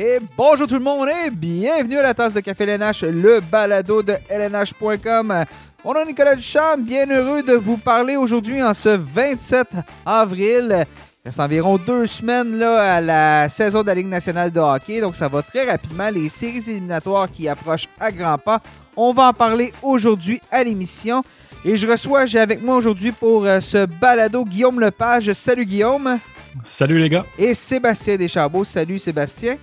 Et bonjour tout le monde et bienvenue à la tasse de café LNH, le balado de LNH.com. Mon nom est Nicolas Duchamp, bien heureux de vous parler aujourd'hui en ce 27 avril. Il reste environ deux semaines là, à la saison de la Ligue nationale de hockey, donc ça va très rapidement. Les séries éliminatoires qui approchent à grands pas. On va en parler aujourd'hui à l'émission. Et je reçois, j'ai avec moi aujourd'hui pour euh, ce balado Guillaume Lepage. Salut Guillaume. Salut les gars. Et Sébastien Deschambault. Salut Sébastien.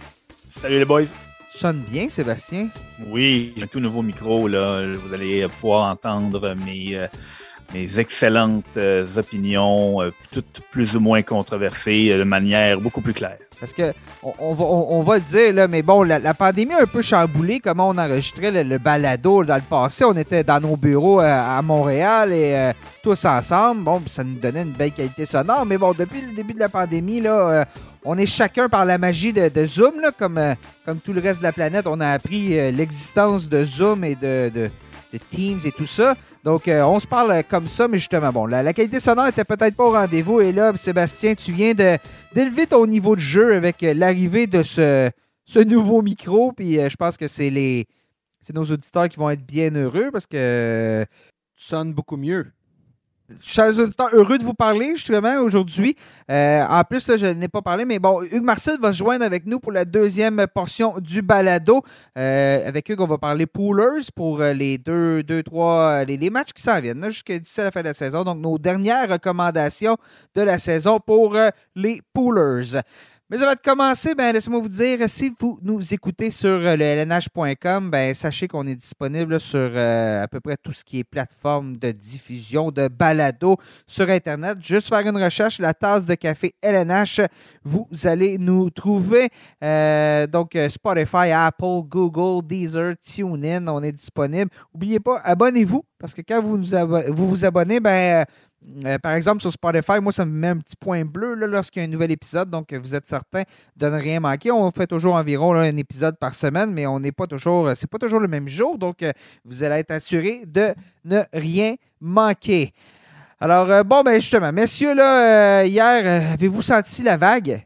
Salut les boys. Tu sonnes bien, Sébastien? Oui, j'ai un tout nouveau micro. Là. Vous allez pouvoir entendre mes, euh, mes excellentes euh, opinions, euh, toutes plus ou moins controversées, de manière beaucoup plus claire. Parce que on, va, le dire, là, mais bon, la, pandémie a un peu chamboulé comment on enregistrait le, balado dans le passé. On était dans nos bureaux à, Montréal et tous ensemble. Bon, ça nous donnait une belle qualité sonore. Mais bon, depuis le début de la pandémie, là, on est chacun par la magie de, Zoom, comme, euh, comme tout le reste de la planète. On a appris euh, l'existence de Zoom et de, Teams et tout ça. Donc, euh, on se parle comme ça, mais justement, bon, la, qualité sonore était peut-être pas au rendez-vous. Et là, Sébastien, tu viens d'élever ton niveau de jeu avec l'arrivée de ce, ce nouveau micro. Puis je pense que c'est les c'est nos auditeurs qui vont être bien heureux parce que tu sonnes beaucoup mieux. Chers auditeurs, heureux de vous parler justement aujourd'hui. Euh, en plus, je n'ai pas parlé, mais bon, Hugues Marcel va se joindre avec nous pour la deuxième portion du balado. Euh, avec Hugues, on va parler poolers pour euh, les deux, deux trois, les, matchs qui s'en viennent jusqu'à d'ici la fin de la saison. Donc, nos dernières recommandations de la saison pour les poolers. Mais avant de commencer, ben, laissez-moi vous dire, si vous nous écoutez sur euh, le lnh.com, ben, sachez qu'on est disponible sur euh, à peu près tout ce qui est plateforme de diffusion de balado sur Internet. Juste faire une recherche, la tasse de café LNH, vous allez nous trouver. Euh, donc, Spotify, Apple, Google, Deezer, TuneIn, on est disponible. N'oubliez pas, abonnez-vous, parce que quand vous, nous vous, abonnez, ben par exemple, sur Spotify, moi, ça me met un petit point bleu lorsqu'il y a un nouvel épisode. Donc, vous êtes certain de ne rien manquer. On fait toujours environ un épisode par semaine, mais on n'est pas toujours, c'est pas toujours le même jour. Donc, euh, vous allez être assuré de ne rien manquer. Alors, euh, bon, ben justement, messieurs, là, hier, avez-vous senti la vague?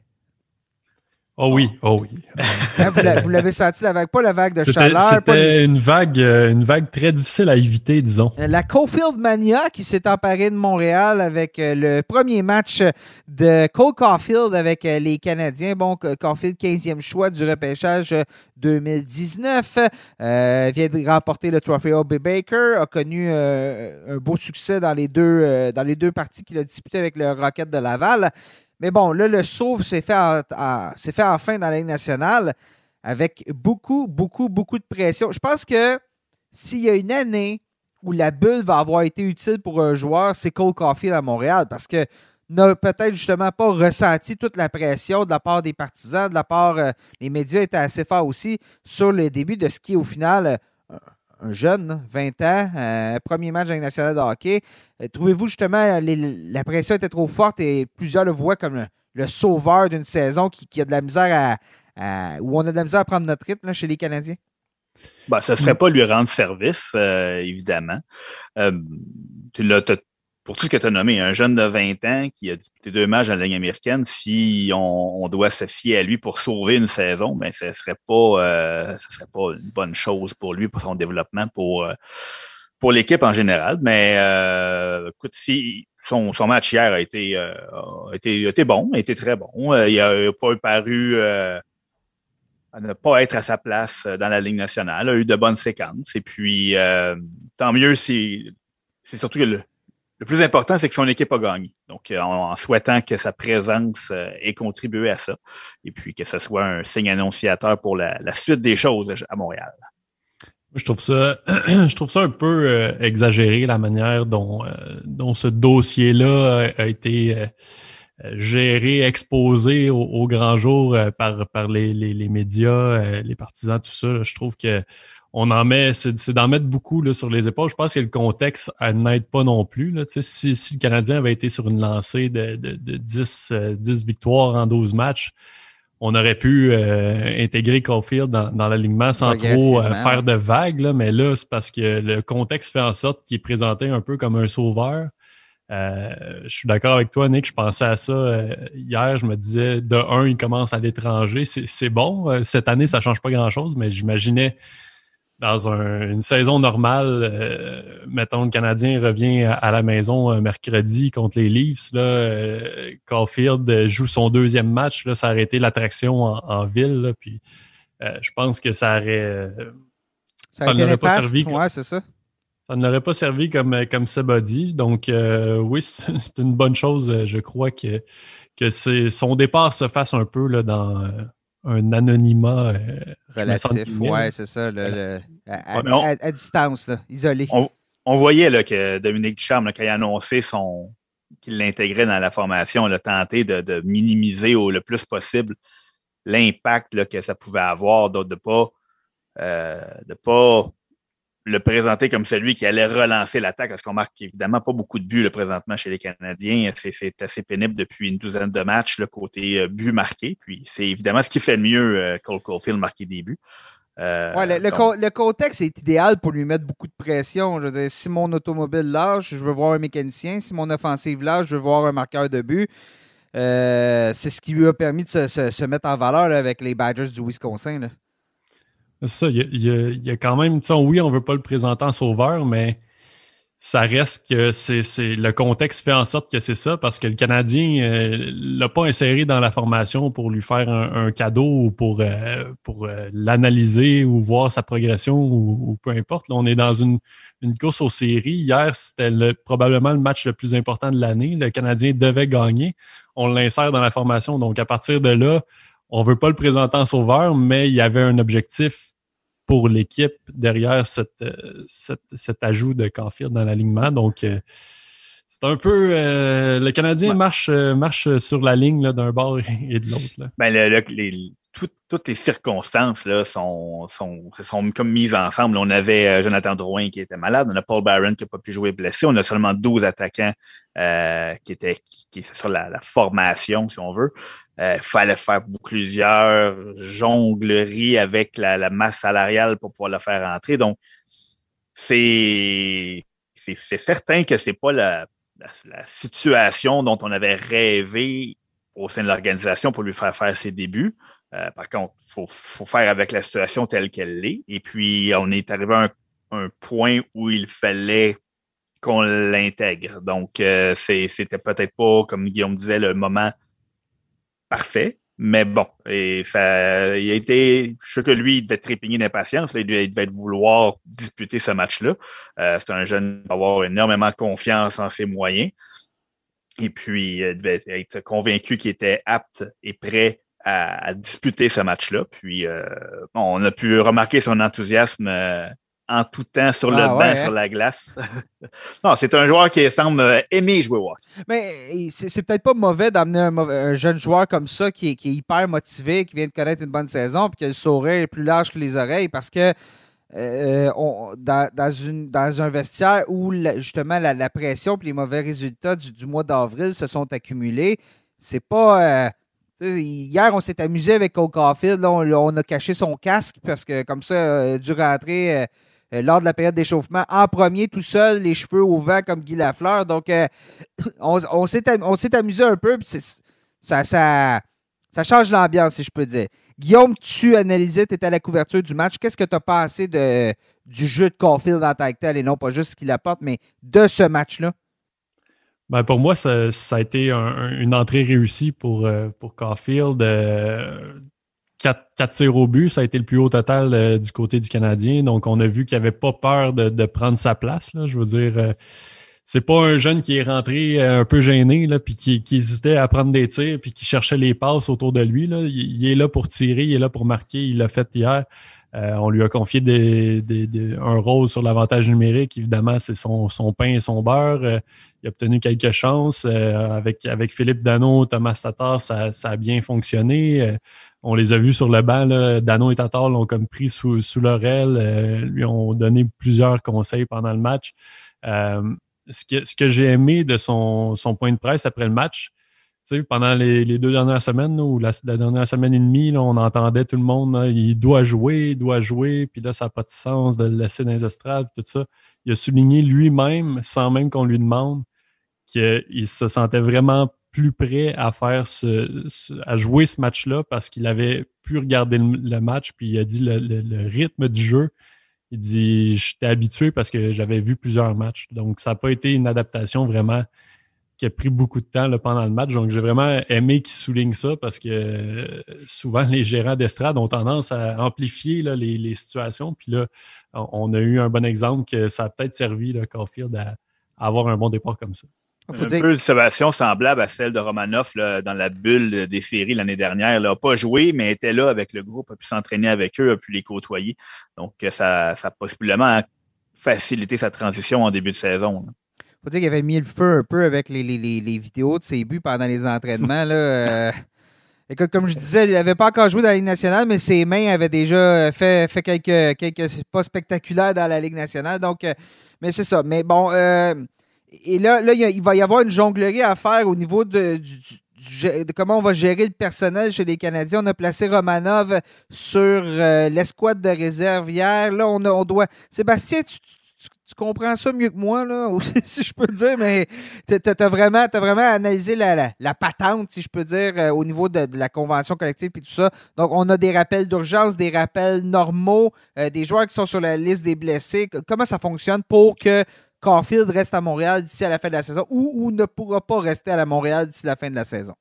Oh oui, oh oui. Hein, vous l'avez senti la vague, pas la vague de chaleur. C'était une vague, euh, une vague très difficile à éviter, disons. La Cofield Mania qui s'est emparée de Montréal avec euh, le premier match de Cole Caulfield avec euh, les Canadiens. Bon, Caulfield, 15e choix du repêchage 2019, vient de remporter le Trophée O.B. Baker, a connu un beau succès dans les deux, dans les deux parties qu'il a disputé avec le Rocket de Laval. Mais bon, là, le sauve s'est fait, fait enfin dans la Ligue nationale avec beaucoup, beaucoup, beaucoup de pression. Je pense que s'il y a une année où la bulle va avoir été utile pour un joueur, c'est Cole Caulfield à Montréal parce que n'a peut-être justement pas ressenti toute la pression de la part des partisans, de la part euh, les médias étaient assez forts aussi sur le début de ce qui au final un jeune, 20 ans, euh, premier match avec national de hockey. Euh, trouvez-vous justement la pression était trop forte et plusieurs le voient comme le, sauveur d'une saison qui, a de la misère à, où on a de la misère à prendre notre rythme chez les Canadiens? Ben, ce ne serait pas lui rendre service, euh, évidemment. tu l'as pour tout ce que tu as nommé, un jeune de 20 ans qui a disputé deux matchs dans la Ligue américaine, si on, doit se fier à lui pour sauver une saison, ben, ce ne serait, pas, euh, serait pas une bonne chose pour lui, pour son développement, pour, euh, pour l'équipe en général. Mais euh, écoute, si son, son, match hier a été, a été, a été bon, a été très bon. il n'a pas paru à ne pas être à sa place dans la Ligue nationale. Il a eu de bonnes séquences. Et puis, tant mieux, c'est surtout que le, le plus important, c'est que son équipe a gagné. Donc, euh, en, souhaitant que sa présence euh, ait contribué à ça, et puis que ce soit un signe annonciateur pour la, suite des choses à Montréal. Je trouve ça, je trouve ça un peu euh, exagéré la manière dont, dont ce dossier-là a été géré, exposé au, grand jour par, par les, les médias, les partisans, tout ça. Je trouve que on en met, c'est d'en mettre beaucoup là, sur les épaules. Je pense que le contexte n'aide pas non plus. Là. Si, si, le Canadien avait été sur une lancée de, de, de 10, 10, euh, victoires en 12 matchs, on aurait pu euh, intégrer Caulfield dans, dans l'alignement sans trop euh, faire de vagues. Là. Mais là, c'est parce que le contexte fait en sorte qu'il est présenté un peu comme un sauveur. je suis d'accord avec toi, Nick. Je pensais à ça hier. Je me disais, de un, il commence à l'étranger. C'est bon. Cette année, ça ne change pas grand-chose, mais j'imaginais dans une saison normale, euh, mettons, le Canadien revient à, la maison euh, mercredi contre les Leafs. Là, euh, Caulfield joue son deuxième match. Là, ça aurait été l'attraction en, ville. puis, je pense que ça aurait. ça, n'aurait pas servi. Ouais, c'est ça. Ça ne l'aurait pas servi comme, comme. Donc, oui, c'est une bonne chose, je crois, que, que son départ se fasse un peu là, dans un anonymat euh, relatif. Oui, c'est ça. à, distance, isolé. On, voyait là, que Dominique Ducharme, quand il a annoncé son qu'il l'intégrait dans la formation, il a tenté de, minimiser au, le plus possible l'impact que ça pouvait avoir, de ne pas, euh, de pas le présenter comme celui qui allait relancer l'attaque, parce qu'on marque évidemment pas beaucoup de buts le présentement chez les Canadiens. C'est assez pénible depuis une douzaine de matchs, le côté euh, but marqué. Puis c'est évidemment ce qui fait le mieux euh, Cole Caulfield marquer des buts. Euh, le, contexte est idéal pour lui mettre beaucoup de pression. Je veux dire, si mon automobile lâche, je veux voir un mécanicien. Si mon offensive lâche, je veux voir un marqueur de but. c'est ce qui lui a permis de se, mettre en valeur avec les Badgers du Wisconsin. Là. C'est ça, il y, a, quand même, oui, on veut pas le présenter en sauveur, mais ça reste que c'est le contexte fait en sorte que c'est ça parce que le Canadien euh, l'a pas inséré dans la formation pour lui faire un, cadeau ou pour, euh, pour euh, l'analyser ou voir sa progression ou, peu importe. Là, on est dans une, une course aux séries. Hier, c'était probablement le match le plus important de l'année. Le Canadien devait gagner. On l'insère dans la formation. Donc, à partir de là, on veut pas le présenter en sauveur, mais il y avait un objectif pour l'équipe derrière cette, euh, cet ajout de Caulfield dans l'alignement. Donc, euh, c'est un peu. Euh, le Canadien marche, marche sur la ligne d'un bord et de l'autre. Ben, les, toutes les circonstances là, sont, sont, sont comme mises ensemble. On avait Jonathan Drouin qui était malade, on a Paul Barron qui n'a pas pu jouer blessé, on a seulement 12 attaquants qui étaient qui, sur la, formation, si on veut. Il euh, fallait faire plusieurs jongleries avec la, masse salariale pour pouvoir le faire entrer. Donc, c'est certain que c'est pas la, situation dont on avait rêvé au sein de l'organisation pour lui faire faire ses débuts. Euh, par contre, il faut, faire avec la situation telle qu'elle est. Et puis, on est arrivé à un, point où il fallait qu'on l'intègre. Donc, euh, c'était peut-être pas, comme Guillaume disait, le moment parfait. Mais bon, et ça, il a été, je sais que lui, il devait trépigner d'impatience. Il, devait vouloir disputer ce match-là. Euh, c'est un jeune qui va avoir énormément confiance en ses moyens. Et puis, il devait être convaincu qu'il était apte et prêt à, disputer ce match-là. Puis, euh, on a pu remarquer son enthousiasme euh, en tout temps sur le ah banc, sur hein? la glace. non, c'est un joueur qui semble euh, aimer jouer au Mais c'est peut-être pas mauvais d'amener un, jeune joueur comme ça qui est, hyper motivé, qui vient de connaître une bonne saison, puis qui a le sourire plus large que les oreilles parce que euh, dans, une, dans un vestiaire où justement la, pression et les mauvais résultats du, mois d'avril se sont accumulés, c'est pas. Euh, hier, on s'est amusé avec Caulfield. On, on, a caché son casque parce que comme ça, du rentrer euh, lors de la période d'échauffement en premier, tout seul, les cheveux au vent comme Guy Lafleur. Donc, euh, on, s'est amusé un peu. Ça, change l'ambiance, si je peux dire. Guillaume, tu analysais, tu étais à la couverture du match. Qu'est-ce que tu as pensé du jeu de Caulfield en tant que tel et non pas juste ce qu'il apporte, mais de ce match-là? Ben pour moi, ça, a été une entrée réussie pour, euh, pour Caulfield. 4, tirs au but, ça a été le plus haut total euh, du côté du Canadien. Donc, on a vu qu'il n'avait pas peur de, prendre sa place. Là. Je veux dire, euh, c'est pas un jeune qui est rentré euh, un peu gêné, là, puis qui, hésitait à prendre des tirs, puis qui cherchait les passes autour de lui. Là. Il, est là pour tirer, il est là pour marquer. Il l'a fait hier. On lui a confié un rôle sur l'avantage numérique. Évidemment, c'est son, son, pain et son beurre. il a obtenu quelques chances. avec, avec Philippe Dano, Thomas Tatar, ça, a bien fonctionné on les a vus sur le banc. Là. Dano et Tatar l'ont comme pris sous, sous leur euh, lui ont donné plusieurs conseils pendant le match. Euh, ce que, ce que j'ai aimé de son, son, point de presse après le match, pendant les, deux dernières semaines ou la, dernière semaine et demie, là, on entendait tout le monde, il doit jouer, il doit jouer, puis là, ça n'a pas de sens de le laisser dans tout ça. Il a souligné lui-même, sans même qu'on lui demande, qu'il se sentait vraiment plus prêt à faire à jouer ce match-là parce qu'il avait pu regarder le, match, puis il a dit le, rythme du jeu. Il dit J'étais habitué parce que j'avais vu plusieurs matchs. Donc, ça n'a pas été une adaptation vraiment qui a pris beaucoup de temps pendant le match. Donc, j'ai vraiment aimé qu'il souligne ça parce que euh, souvent, les gérants d'estrade ont tendance à amplifier les, situations. Puis là, on a eu un bon exemple que ça a peut-être servi, le Caulfield, à, avoir un bon départ comme ça. Faut un peu une situation semblable à celle de Romanov dans la bulle des séries l'année dernière. Il n'a pas joué, mais était là avec le groupe, a pu s'entraîner avec eux, a pu les côtoyer. Donc, ça, ça a possiblement facilité sa transition en début de saison faut dire qu'il avait mis le feu un peu avec les, vidéos de ses buts pendant les entraînements. Là, euh. écoute, comme je disais, il n'avait pas encore joué dans la Ligue nationale, mais ses mains avaient déjà fait, fait quelques, quelques pas spectaculaires dans la Ligue nationale. Donc, euh, mais c'est ça. Mais bon, euh, et là, là, il va y avoir une jonglerie à faire au niveau de, comment on va gérer le personnel chez les Canadiens. On a placé Romanov sur l'escouade de réserve hier. Là, on, on doit. Sébastien, tu, tu comprends ça mieux que moi, là, si je peux dire, mais tu as, vraiment, vraiment analysé la, patente, si je peux dire, euh, au niveau de, la convention collective et tout ça. Donc, on a des rappels d'urgence, des rappels normaux, euh, des joueurs qui sont sur la liste des blessés. Comment ça fonctionne pour que Caulfield reste à Montréal d'ici à la fin de la saison ou, ou ne pourra pas rester à la Montréal d'ici la fin de la saison?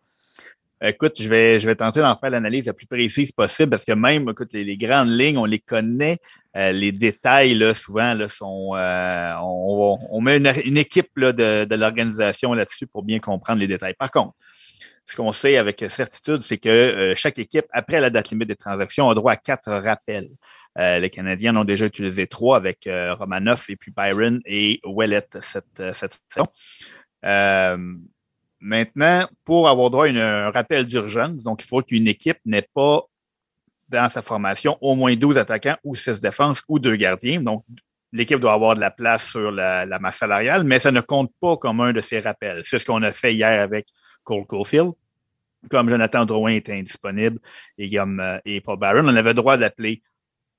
Écoute, je vais, je vais tenter d'en faire l'analyse la plus précise possible parce que même, écoute, les, grandes lignes, on les connaît. Euh, les détails, là, souvent, là, sont. Euh, on, met une, équipe de, l'organisation là-dessus pour bien comprendre les détails. Par contre, ce qu'on sait avec certitude, c'est que euh, chaque équipe, après la date limite des transactions, a droit à quatre rappels. les Canadiens en ont déjà utilisé trois avec Romanoff et puis Byron et Wellet cette, cette. Maintenant, pour avoir droit à un rappel d'urgence, donc il faut qu'une équipe n'ait pas dans sa formation au moins 12 attaquants ou 6 défenses ou 2 gardiens. Donc, l'équipe doit avoir de la place sur la, masse salariale, mais ça ne compte pas comme un de ces rappels. C'est ce qu'on a fait hier avec Cole Caulfield. Comme Jonathan Drouin était indisponible et, comme, euh, et Paul Barron, on avait le droit d'appeler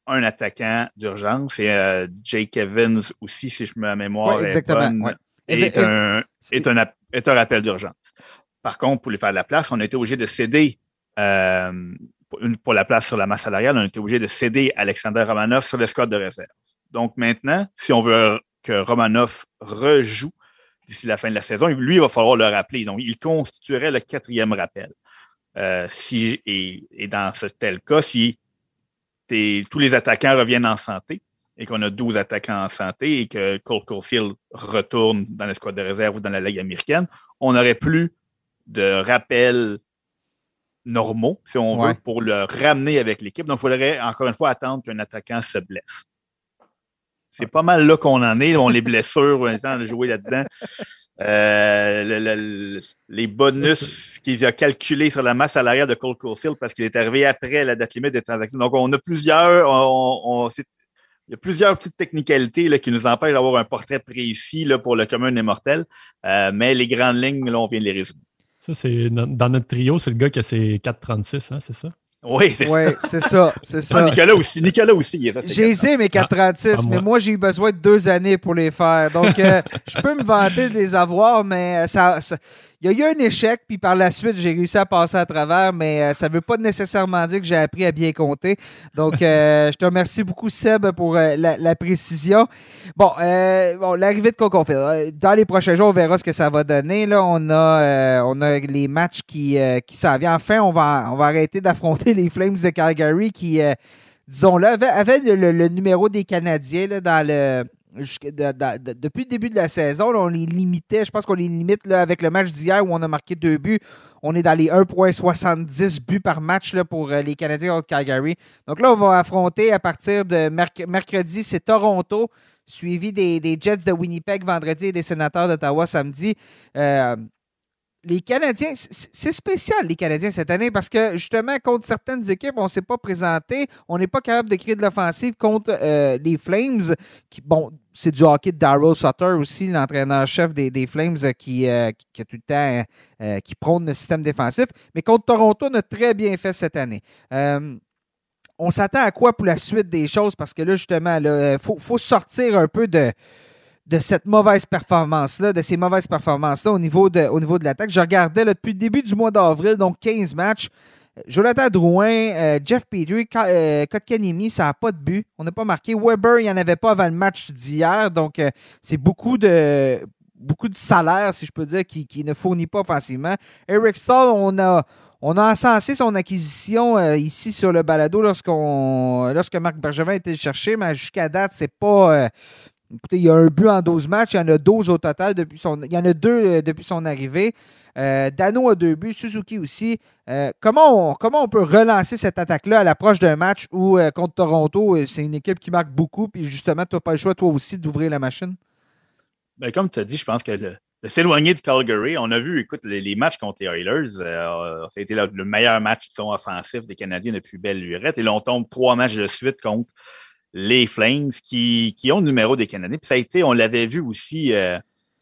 un attaquant d'urgence et euh, Jake Evans aussi, si je me mémoire. exactement. Est, un, est, un, est un rappel d'urgence. Par contre, pour lui faire de la place, on a été obligé de céder euh, pour la place sur la masse salariale, on été obligé de céder Alexander Romanov sur l'escouade de réserve. Donc maintenant, si on veut que Romanov rejoue d'ici la fin de la saison, lui, il va falloir le rappeler. Donc, il constituerait le quatrième rappel. Euh, si, et, dans ce tel cas, si tous les attaquants reviennent en santé, et qu'on a 12 attaquants en santé et que Cole Caulfield retourne dans l'escouade de réserve ou dans la Ligue américaine, on n'aurait plus de rappels normaux, si on veut, pour le ramener avec l'équipe. Donc, il faudrait encore une fois attendre qu'un attaquant se blesse. C'est pas mal là qu'on en est. On les blessures, on est en train de jouer là-dedans. Euh, les bonus qu'il a calculés sur la masse salariale de Cole Caulfield parce qu'il est arrivé après la date limite des transactions. Donc, on a plusieurs, on, on, il y a plusieurs petites technicalités là, qui nous empêchent d'avoir un portrait précis là, pour le commun des mortels, euh, mais les grandes lignes, là, on vient de les résumer. Ça, c'est dans notre trio, c'est le gars qui a ses 436, hein, c'est ça? Oui, c'est ouais, ça. ça, c'est ça. Nicolas aussi. Nicolas aussi. J'ai essayé mes 436, mais moi, j'ai eu besoin de deux années pour les faire. Donc, euh, je peux me vanter de les avoir, mais ça, ça, il y a eu un échec, puis par la suite, j'ai réussi à passer à travers, mais euh, ça ne veut pas nécessairement dire que j'ai appris à bien compter. Donc, euh, je te remercie beaucoup, Seb, pour euh, la, précision. Bon, bon l'arrivée de Coconfield. Dans les prochains jours, on verra ce que ça va donner. Là, on a, on a les matchs qui, qui s'en viennent. Enfin, on va, on va arrêter d'affronter les Flames de Calgary qui, disons-le, avaient, le, numéro des Canadiens là, dans le depuis le début de la saison, on les limitait. Je pense qu'on les limite là, avec le match d'hier où on a marqué deux buts. On est dans les 1,70 buts par match là, pour euh, les Canadiens contre Calgary. Donc là, on va affronter à partir de mercredi, c'est Toronto, suivi des, Jets de Winnipeg vendredi et des Sénateurs d'Ottawa samedi. Euh, les Canadiens, c'est spécial, les Canadiens, cette année, parce que justement, contre certaines équipes, on ne s'est pas présenté. On n'est pas capable de créer de l'offensive contre euh, les Flames. Qui, bon, c'est du hockey de Daryl Sutter aussi, l'entraîneur-chef des, Flames, euh, qui, qui, a tout le temps qui prône le système défensif. Mais contre Toronto, on a très bien fait cette année. on s'attend à quoi pour la suite des choses? Parce que là, justement, il faut, faut sortir un peu de de cette mauvaise performance-là, de ces mauvaises performances-là au niveau de, au niveau de l'attaque. Je regardais depuis le début du mois d'avril, donc 15 matchs. Jonathan Drouin, euh, Jeff Petrie, euh, Kotkanimi, ça n'a pas de but. On n'a pas marqué. Weber, il n'y en avait pas avant le match d'hier. Donc, euh, c'est beaucoup de beaucoup de salaire, si je peux dire, qui, ne fournit pas facilement. Eric Stahl, on a, on a encensé son acquisition ici sur le balado lorsqu'on lorsque Marc Bergevin était cherché, mais jusqu'à date, c'est pas. Écoutez, il y a un but en 12 matchs, il y en a 12 au total depuis son. Il y en a deux depuis son arrivée. Euh, Dano a deux buts, Suzuki aussi. Euh, comment, on, comment on peut relancer cette attaque-là à l'approche d'un match où, euh, contre Toronto, c'est une équipe qui marque beaucoup, puis justement, tu n'as pas le choix, toi aussi, d'ouvrir la machine? Ben, comme tu as dit, je pense que de s'éloigner de Calgary, on a vu, écoute, les, matchs contre les Oilers, ça a été le, meilleur match offensif des Canadiens depuis belle lurette. Et là, on tombe trois matchs de suite contre les Flames qui, qui ont le numéro des Canadiens. Puis ça a été, on l'avait vu aussi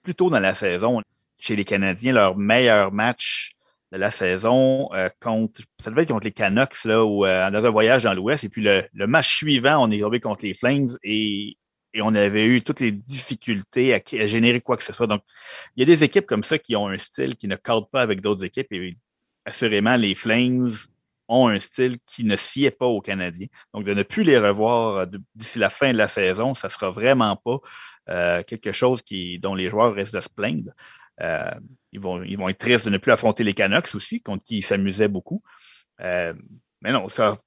plus tôt dans la saison chez les Canadiens leur meilleur match de la saison euh, contre, ça devait être contre les Canucks, là, ou euh, dans un voyage dans l'Ouest. Et puis le, match suivant, on est tombé contre les Flames et, et, on avait eu toutes les difficultés à, générer quoi que ce soit. Donc, il y a des équipes comme ça qui ont un style qui ne cadre pas avec d'autres équipes. Et assurément, les Flames ont un style qui ne sied pas aux Canadiens. Donc, de ne plus les revoir euh, d'ici la fin de la saison, ça ne sera vraiment pas quelque chose qui, dont les joueurs restent de se plaindre. Euh, ils, vont, ils vont être tristes de ne plus affronter les Canucks aussi, contre qui ils s'amusaient beaucoup. Euh, mais non, ça,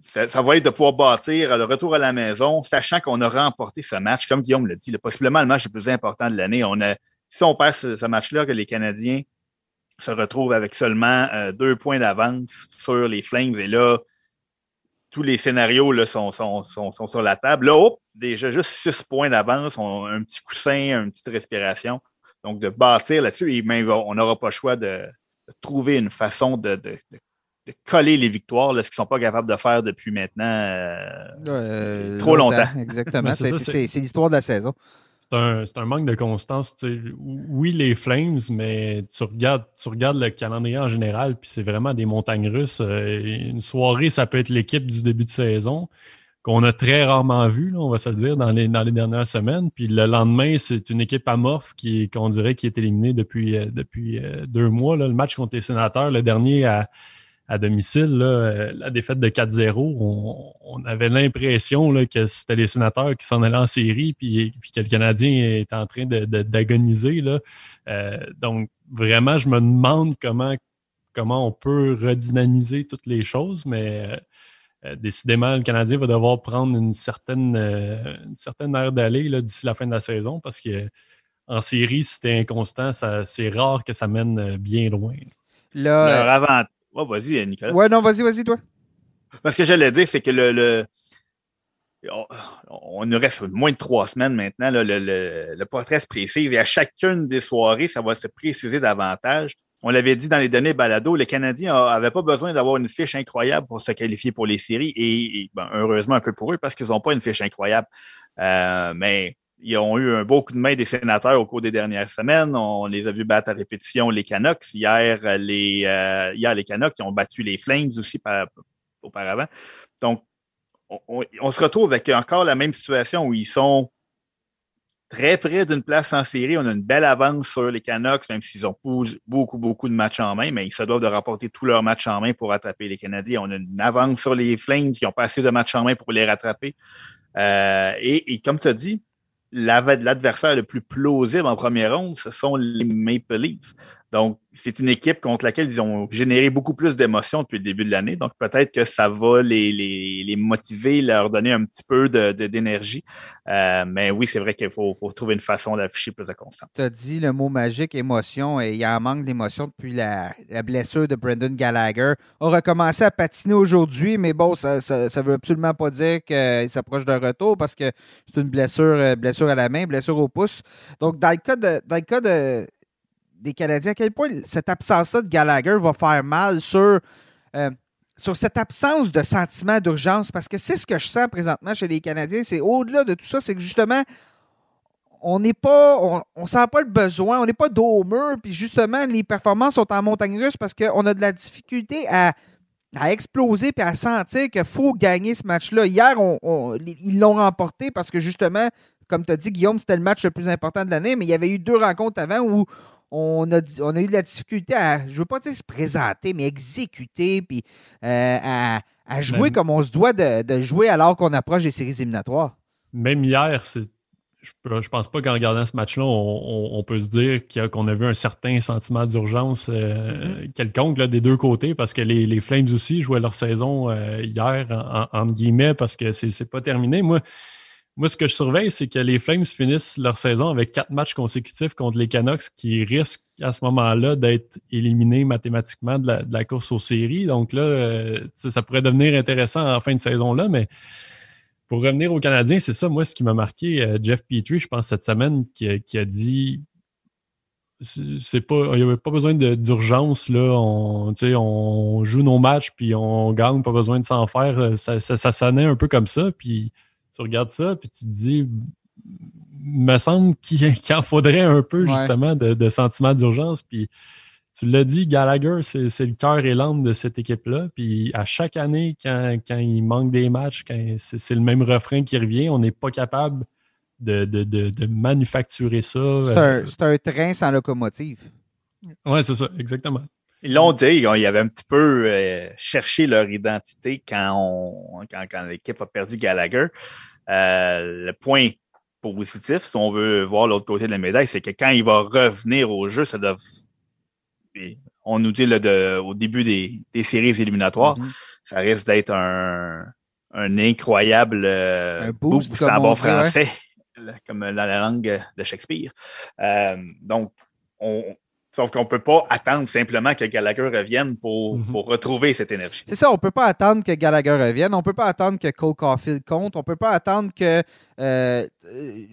ça, va être de pouvoir bâtir le retour à la maison, sachant qu'on a remporté ce match, comme Guillaume l'a dit, possiblement le match le plus important de l'année. On a, si on perd ce, match-là, que les Canadiens se retrouvent avec seulement euh, deux points d'avance sur les Flames, et là, tous les scénarios là, sont, sont, sont, sur la table. Là, déjà juste six points d'avance, un petit coussin, une petite respiration. Donc, de bâtir là-dessus, et on n'aura pas le choix de, trouver une façon de, coller les victoires, ce qu'ils ne sont pas capables de faire depuis maintenant euh, euh, trop longtemps. Exactement. c'est l'histoire de la saison. C'est un, manque de constance. Oui, les Flames, mais tu regardes, tu regardes le calendrier en général, puis c'est vraiment des montagnes russes. Euh, une soirée, ça peut être l'équipe du début de saison qu'on a très rarement vu, on va se le dire, dans les, dans les dernières semaines. Puis le lendemain, c'est une équipe amorphe qui, qu'on dirait qui est éliminée depuis, euh, depuis euh, deux mois. Le match contre les sénateurs, le dernier à, domicile, euh, la défaite de 4-0, on, avait l'impression que c'était les sénateurs qui s'en allaient en série, puis, puis que le Canadien est en train de, d'agoniser. donc, vraiment, je me demande comment, comment on peut redynamiser toutes les choses, mais euh, décidément, le Canadien va devoir prendre une certaine, euh, une certaine aire d'aller d'ici la fin de la saison parce que en série, si t'es inconstant, c'est rare que ça mène euh, bien loin. Là, vas-y, Nicolas. Ouais, non, vas-y, vas-y, toi. Parce que j'allais dire, c'est que le, on, nous reste moins de trois semaines maintenant. le, le, portrait se précise et à chacune des soirées, ça va se préciser davantage on l'avait dit dans les données balado, les Canadiens n'avaient pas besoin d'avoir une fiche incroyable pour se qualifier pour les séries et, ben, heureusement un peu pour eux parce qu'ils n'ont pas une fiche incroyable. Euh, mais ils ont eu un beau coup de main des sénateurs au cours des dernières semaines. On les a vus battre à répétition les Canucks. Hier, les, euh, hier, les Canucks ont battu les Flames aussi auparavant. Donc, on, se retrouve avec encore la même situation où ils sont très près d'une place en série. On a une belle avance sur les Canucks, même s'ils ont beaucoup, beaucoup de matchs en main, mais ils se doivent de rapporter tous leurs matchs en main pour rattraper les Canadiens. On a une avance sur les Flames qui n'ont pas assez de matchs en main pour les rattraper. Euh, et, comme tu as dit, l'adversaire le plus plausible en première ronde, ce sont les Maple Leafs. Donc, c'est une équipe contre laquelle ils ont généré beaucoup plus d'émotions depuis le début de l'année. Donc, peut-être que ça va les, les, motiver, leur donner un petit peu d'énergie. De, euh, mais oui, c'est vrai qu'il faut, faut, trouver une façon d'afficher plus de constance. Tu as dit le mot magique, émotion, et il y a un manque d'émotion depuis la, blessure de Brendan Gallagher. On recommencé à patiner aujourd'hui, mais bon, ça ne veut absolument pas dire qu'il s'approche d'un retour parce que c'est une blessure, euh, blessure à la main, blessure au pouce. Donc, dans le cas de, dans le cas de des Canadiens, à quel point cette absence-là de Gallagher va faire mal sur, euh, sur cette absence de sentiment d'urgence? Parce que c'est ce que je sens présentement chez les Canadiens. C'est au-delà de tout ça, c'est que justement, on n'est pas, on, on, sent pas le besoin, on n'est pas dos au mur, puis justement, les performances sont en montagne russe parce qu'on a de la difficulté à, à exploser puis à sentir qu'il faut gagner ce match-là. Hier, on, ils l'ont remporté parce que justement, comme tu as dit, Guillaume, c'était le match le plus important de l'année, mais il y avait eu deux rencontres avant où on a, on a eu de la difficulté à, je veux pas dire se présenter, mais exécuter, puis euh, à, jouer comme on se doit de, jouer alors qu'on approche des séries éliminatoires. Même hier, je, je pense pas qu'en regardant ce match-là, on, peut se dire qu'on a, vu un certain sentiment d'urgence euh, mm-hmm. quelconque des deux côtés, parce que les, Flames aussi jouaient leur saison euh, hier, en, entre guillemets, parce que c'est pas terminé. Moi, moi, ce que je surveille, c'est que les Flames finissent leur saison avec quatre matchs consécutifs contre les Canucks qui risquent à ce moment-là d'être éliminés mathématiquement de la, course aux séries. Donc là, euh, ça pourrait devenir intéressant en fin de saison-là, mais pour revenir aux Canadiens, c'est ça, moi, ce qui m'a marqué. Euh, Jeff Petrie, je pense, cette semaine, qui, a dit c'est pas il n'y avait pas besoin d'urgence là on, on joue nos matchs puis on gagne pas besoin de s'en faire ça, ça, ça, sonnait un peu comme ça puis tu regardes ça, puis tu te dis, me semble qu'il en faudrait un peu, justement, de, sentiment d'urgence. Puis tu l'as dit, Gallagher, c'est le cœur et l'âme de cette équipe-là. Puis à chaque année, quand, il manque des matchs, c'est le même refrain qui revient, on n'est pas capable de, manufacturer ça. C'est un, train sans locomotive. Oui, c'est ça, exactement. Ils l'ont dit, ils avaient un petit peu euh, cherché leur identité quand, quand, l'équipe a perdu Gallagher. Euh, le point positif, si on veut voir l'autre côté de la médaille, c'est que quand il va revenir au jeu, ça doit. On nous dit là, au début des, séries éliminatoires, mm-hmm. ça risque d'être un, incroyable euh, boost, en bon français, comme dans la langue de Shakespeare. donc, on, Sauf qu'on ne peut pas attendre simplement que Gallagher revienne mhm. pour, retrouver cette énergie. C'est ça, on ne peut pas attendre que Gallagher revienne, on ne peut pas attendre que Cole Caulfield compte, on ne peut pas attendre que euh,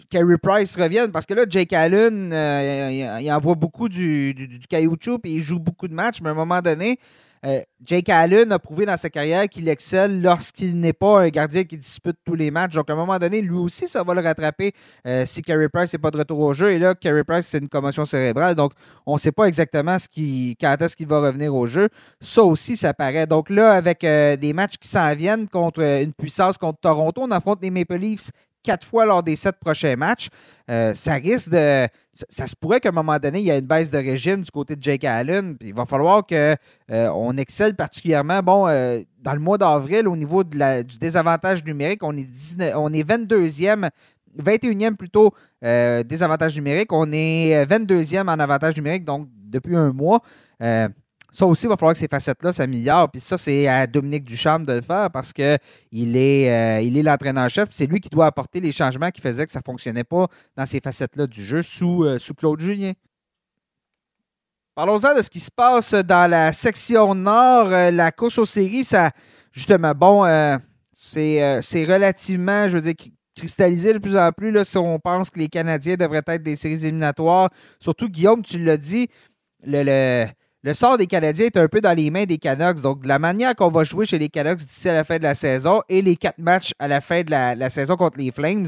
Carey Price revienne parce que là, Jake Allen, euh, il, envoie beaucoup du, du, du caoutchouc et il joue beaucoup de matchs, mais à un moment donné, euh, Jake Allen a prouvé dans sa carrière qu'il excelle lorsqu'il n'est pas un gardien qui dispute tous les matchs. Donc, à un moment donné, lui aussi, ça va le rattraper euh, si Carey Price n'est pas de retour au jeu. Et là, Carey Price, c'est une commotion cérébrale. Donc, on ne sait pas exactement ce qui, quand est-ce qu'il va revenir au jeu. Ça aussi, ça paraît. Donc là, avec euh, des matchs qui s'en viennent contre une puissance contre Toronto, on affronte les Maple Leafs quatre fois lors des sept prochains matchs. Euh, ça risque de. Ça, se pourrait qu'à un moment donné, il y ait une baisse de régime du côté de Jake Allen. il va falloir qu'on euh, excelle particulièrement. Bon, euh, dans le mois d'avril, au niveau du désavantage numérique, on est, on est 22e 21e plutôt désavantage numérique. On est 22e en avantage numérique, donc depuis un mois. Ça aussi, il va falloir que ces facettes-là s'améliorent. Puis ça, c'est à Dominique Ducharme de le faire parce qu'il est, euh, il est l'entraîneur-chef. C'est lui qui doit apporter les changements qui faisaient que ça ne fonctionnait pas dans ces facettes-là du jeu sous, euh, sous Claude Julien. Parlons-en de ce qui se passe dans la section nord. Euh, la course aux séries, ça, justement, bon, c'est relativement, je veux dire, cristallisé de plus en plus là, si on pense que les Canadiens devraient être des séries éliminatoires. Surtout, Guillaume, tu l'as dit, le sort des Canadiens est un peu dans les mains des Canucks. Donc, de la manière qu'on va jouer chez les Canucks d'ici à la fin de la saison et les quatre matchs à la fin de la, saison contre les Flames,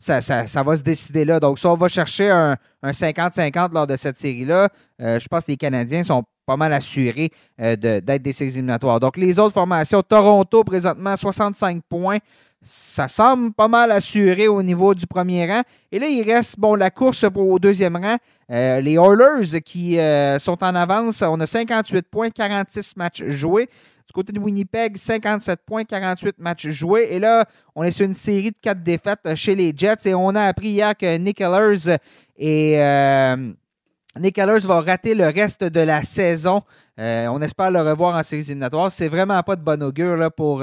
ça, va se décider là. Donc, si on va chercher un 50-50 lors de cette série-là, euh, je pense que les Canadiens sont pas mal assurés euh, d'être des séries éliminatoires. Donc, les autres formations, Toronto, présentement, 65 points ça semble pas mal assuré au niveau du premier rang. Et là, il reste bon la course au deuxième rang. Euh, les Oilers qui euh, sont en avance, on a 58 points, 46 matchs joués. Du côté de Winnipeg, 57 points, 48 matchs joués. Et là, on est sur une série de quatre défaites chez les Jets. Et on a appris hier que Nick et euh, va rater le reste de la saison. on espère le revoir en séries éliminatoires. C'est vraiment pas de bon augure là, pour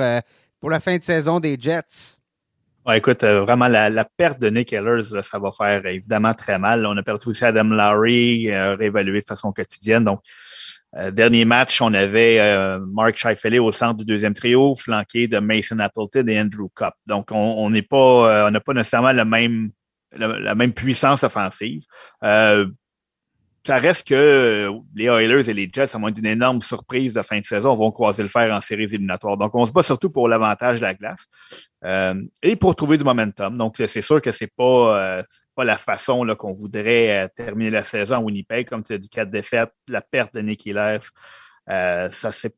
pour la fin de saison des Jets? Écoute, euh, vraiment, la, perte de Nick Ellers, ça va faire évidemment très mal. On a perdu aussi Adam Lowry, euh, réévalué de façon quotidienne. Donc, euh, dernier match, on avait Mark Scheifele au centre du deuxième trio, flanqué de Mason Appleton et Andrew Cup. Donc, on n'est pas, on n'a pas nécessairement le même, la même puissance offensive ça reste que euh, les Oilers et les Jets, à moins d'une énorme surprise de fin de saison, vont croiser le fer en séries éliminatoires. Donc, on se bat surtout pour l'avantage de la glace euh, et pour trouver du momentum. Donc, c'est sûr que c'est pas, euh, pas la façon qu'on voudrait terminer la saison à Winnipeg. Comme tu as dit, quatre défaites, la perte de Nick Hillers, ça c'est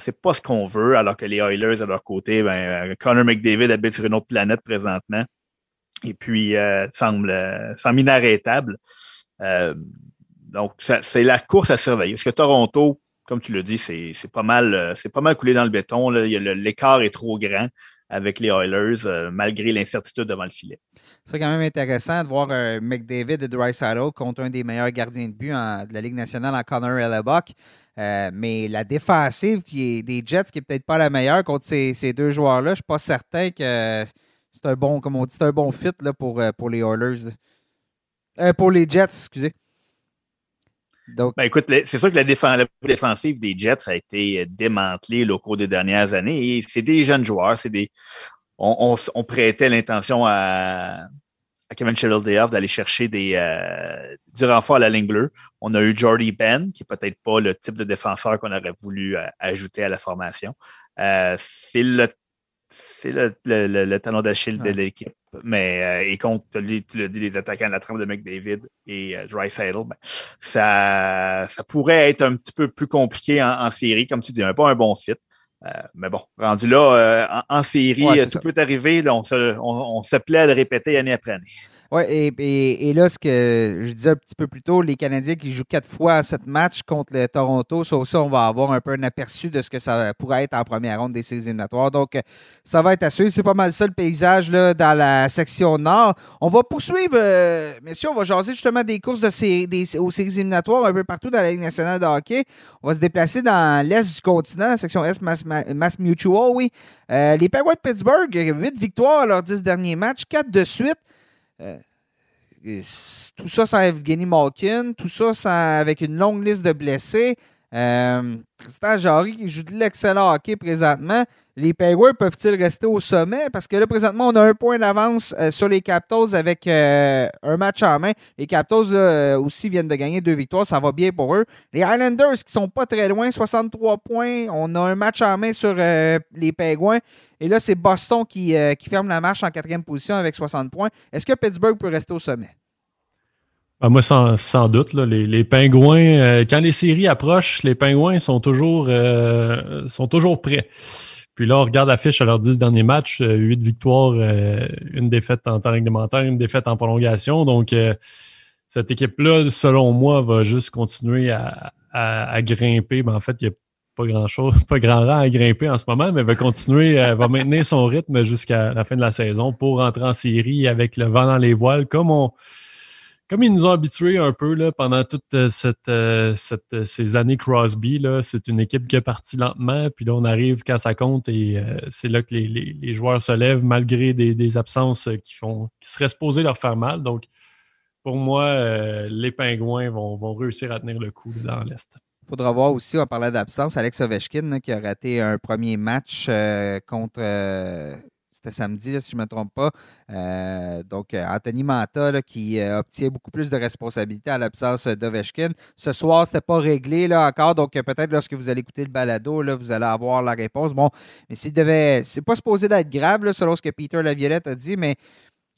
c'est pas ce qu'on veut, alors que les Oilers, à leur côté, ben, Connor McDavid habite sur une autre planète présentement. et puis semble, semble inarrêtable. Donc, c'est la course à surveiller. Parce que Toronto, comme tu l'as dit, c'est pas mal, c'est pas mal coulé dans le béton. L'écart est trop grand avec les Oilers, malgré l'incertitude devant le filet. C'est quand même intéressant de voir euh, McDavid et Drysdale contre un des meilleurs gardiens de but de la Ligue nationale en Connor Hellebuck. Euh, mais la défensive des Jets, qui n'est peut-être pas la meilleure contre ces, deux joueurs-là, je ne suis pas certain que c'est un bon, comme on dit, un bon fit là, pour, euh, pour les Oilers. pour les Jets, excusez. Ben écoute, c'est sûr que la, défensive des Jets a été démantelée au cours des dernières années et c'est des jeunes joueurs, c'est des on, prêtait l'intention à, Kevin Cheveldayoff d'aller chercher des, euh, du renfort à la ligne bleue. On a eu Jordy Ben, qui n'est peut-être pas le type de défenseur qu'on aurait voulu euh, ajouter à la formation. Euh, c'est le c'est le, talon d'Achille de l'équipe. Mais et contre, tu l'as dit, les attaquants de la trempe de McDavid et Dry ben, ça, ça pourrait être un petit peu plus compliqué en, série, comme tu dis, pas un bon fit. Euh, mais bon, rendu là, euh, en, série, tout peut arriver. on, se, on, se plaît à le répéter année après année. Oui, et, et, là, ce que je disais un petit peu plus tôt, les Canadiens qui jouent quatre fois à cette match contre le Toronto, ça aussi, on va avoir un peu un aperçu de ce que ça pourrait être en première ronde des séries éliminatoires. Donc, ça va être à suivre. C'est pas mal ça le paysage là, dans la section nord. On va poursuivre, euh, messieurs, on va jaser justement des courses de séries, des, aux séries éliminatoires un peu partout dans la Ligue nationale de hockey. On va se déplacer dans l'est du continent, la section Est, Mass, Mutual, oui. Euh, les Penguins de Pittsburgh, 8 victoires leurs 10 derniers matchs, 4 de suite. Euh, tout ça sans Evgeny Malkin, tout ça avec une longue liste de blessés. Euh, Tristan Jarry qui joue de l'excellent hockey présentement. Les Penguins peuvent-ils rester au sommet? Parce que là, présentement, on a un point d'avance euh, sur les Capitals avec un match en main. Les Capitals aussi viennent de gagner deux victoires. Ça va bien pour eux. Les Islanders qui sont pas très loin, 63 points. On a un match en main sur les Penguins. Et là, c'est Boston qui, euh, qui, ferme la marche en quatrième position avec 60 points. Est-ce que Pittsburgh peut rester au sommet? Ben, moi, sans, doute. les, les, Pingouins, euh, quand les séries approchent, les Pingouins euh, sont toujours prêts. Puis là, on regarde la fiche à leurs dix derniers matchs, huit victoires, une défaite en temps réglementaire, une défaite en prolongation. Donc, cette équipe-là, selon moi, va juste continuer à, grimper. Ben, en fait, il y a pas grand chose, pas grand rang à grimper en ce moment, mais va continuer, euh, va maintenir son rythme jusqu'à la fin de la saison pour rentrer en série avec le vent dans les voiles, comme on, comme ils nous ont habitués un peu là, pendant toutes euh, cette, euh, cette, ces années Crosby. C'est une équipe qui est partie lentement, puis là, on arrive quand ça compte et c'est là que les, joueurs se lèvent malgré des, absences qui, font, qui seraient supposées leur faire mal. Donc, pour moi, les Pingouins vont, vont réussir à tenir le coup dans l'Est. Il faudra voir aussi, on parlait d'absence, Alex Ovechkin qui a raté un premier match euh, contre. Euh, c'était samedi, si je ne me trompe pas. Euh, donc, Anthony Manta qui obtient beaucoup plus de responsabilités à l'absence d'Ovechkin. Ce soir, ce n'était pas réglé là, encore. Donc, peut-être lorsque vous allez écouter le balado, là, vous allez avoir la réponse. Bon, mais s'il devait. C'est pas supposé d'être grave, selon ce que Peter Laviolette a dit, mais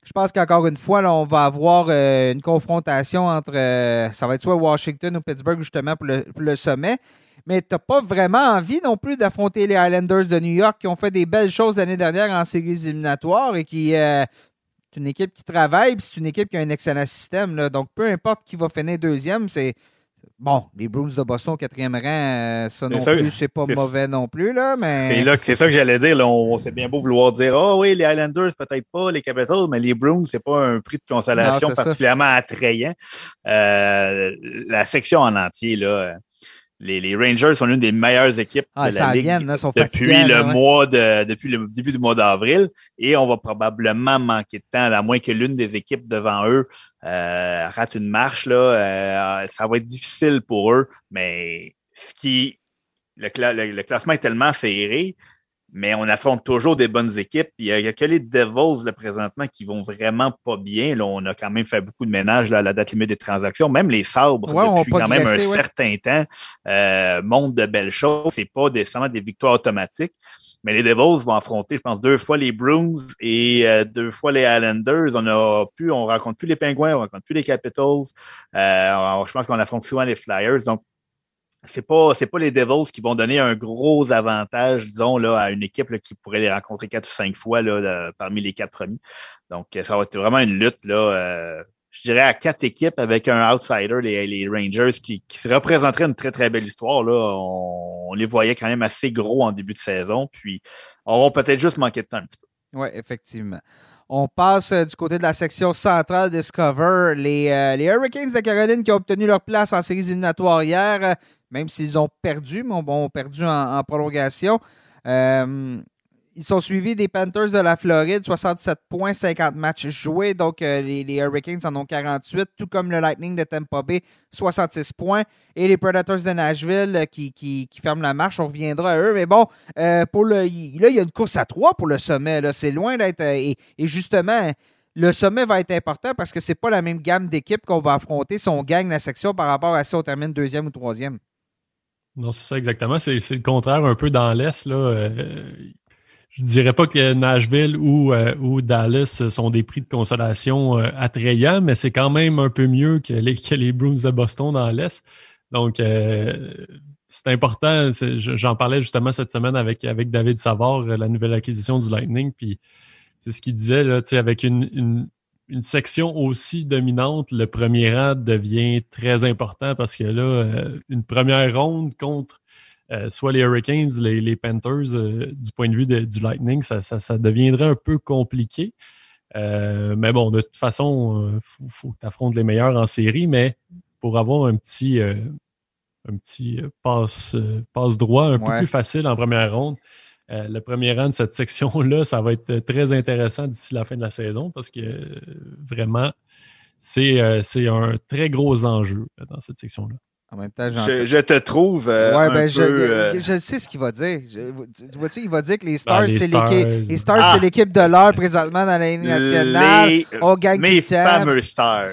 je pense qu'encore une fois, on va avoir euh, une confrontation entre, euh, ça va être soit Washington ou Pittsburgh justement pour le, sommet. Mais tu n'as pas vraiment envie non plus d'affronter les Islanders de New York qui ont fait des belles choses l'année dernière en séries éliminatoires et qui euh, c'est une équipe qui travaille, c'est une équipe qui a un excellent système. Là. Donc peu importe qui va finir deuxième, c'est Bon, les Bruins de Boston au quatrième rang, euh, ça non plus, c'est pas mauvais non plus, là, mais... C'est ça que j'allais dire, là, on, c'est bien beau vouloir dire « Ah oh, oui, les Islanders, peut-être pas, les Capitals, mais les Bruins, c'est pas un prix de consolation particulièrement attrayant. Euh, la section en entier, là, les, Rangers sont l'une des meilleures équipes ah, de la Ligue depuis le mois de depuis le début du mois d'avril. Et on va probablement manquer de temps à moins que l'une des équipes devant eux euh, rate une marche là euh, ça va être difficile pour eux. Mais ce qui le, le classement est tellement serré mais on affronte toujours des bonnes équipes. Il n'y a, que les Devils, là, présentement, qui vont vraiment pas bien. Là, on a quand même fait beaucoup de ménage là, à la date limite des transactions. Même les sabres, depuis quand même un certain temps, euh, montrent de belles choses. C'est pas nécessairement des victoires automatiques. Mais les Devils vont affronter, je pense, deux fois les Bruins et euh, deux fois les Islanders. On a plus, on rencontre plus les Penguins, on rencontre plus les Capitals. Euh, je pense qu'on affronte souvent les Flyers. Donc, c'est pas pas les Devils qui vont donner un gros avantage, disons, là, à une équipe qui pourrait les rencontrer quatre ou cinq fois là, parmi les quatre premiers. Donc, ça va être vraiment une lutte, là, euh, je dirais, à quatre équipes avec un outsider, les, Rangers, qui, qui représenteraient une très, très belle histoire. Là. On, les voyait quand même assez gros en début de saison, puis on va peut-être juste manquer de temps un petit peu. Oui, effectivement. On passe euh, du côté de la section centrale Discover. Les, euh, les Hurricanes de Caroline qui ont obtenu leur place en séries éliminatoires hier même s'ils ont perdu, mais ont perdu en, prolongation. Euh, ils sont suivis des Panthers de la Floride, 67 points, 50 matchs joués. Donc, euh, les, Hurricanes en ont 48, tout comme le Lightning de Tampa Bay, 66 points. Et les Predators de Nashville euh, qui, qui, ferment la marche, on reviendra à eux. Mais bon, pour le, là, il y a une course à trois pour le sommet. C'est loin d'être. Et, et, justement, le sommet va être important parce que c'est pas la même gamme d'équipes qu'on va affronter si on gagne la section par rapport à si on termine deuxième ou troisième. Non, c'est ça exactement. C'est le contraire un peu dans l'Est. Là. Euh, je dirais pas que Nashville ou, euh, ou, Dallas sont des prix de consolation euh, attrayants, mais c'est quand même un peu mieux que les, que Bruins de Boston dans l'Est. Donc, c'est important. J'en parlais justement cette semaine avec, avec David Savard, la nouvelle acquisition du Lightning. Puis c'est ce qu'il disait, là, avec une, une, section aussi dominante, le premier rang devient très important parce que là, euh, une première ronde contre euh, soit les Hurricanes, les, Panthers, euh, du point de vue du Lightning, ça, deviendrait un peu compliqué. mais bon, de toute façon, il faut, que tu affrontes les meilleurs en série, mais pour avoir un petit, un petit passe, passe droit un peu plus facile en première ronde, euh, le premier rang de cette section-là, ça va être très intéressant d'ici la fin de la saison parce que vraiment, c'est euh, un très gros enjeu dans cette section-là. En même temps, je, te trouve. Euh, ouais, ben, je, sais ce qu'il va dire. tu vois-tu, il va dire que les Stars, c'est l'équipe les Stars, c'est ah! l'équipe de l'heure présentement dans la Ligue nationale. Les, On gagne mes fameux Stars.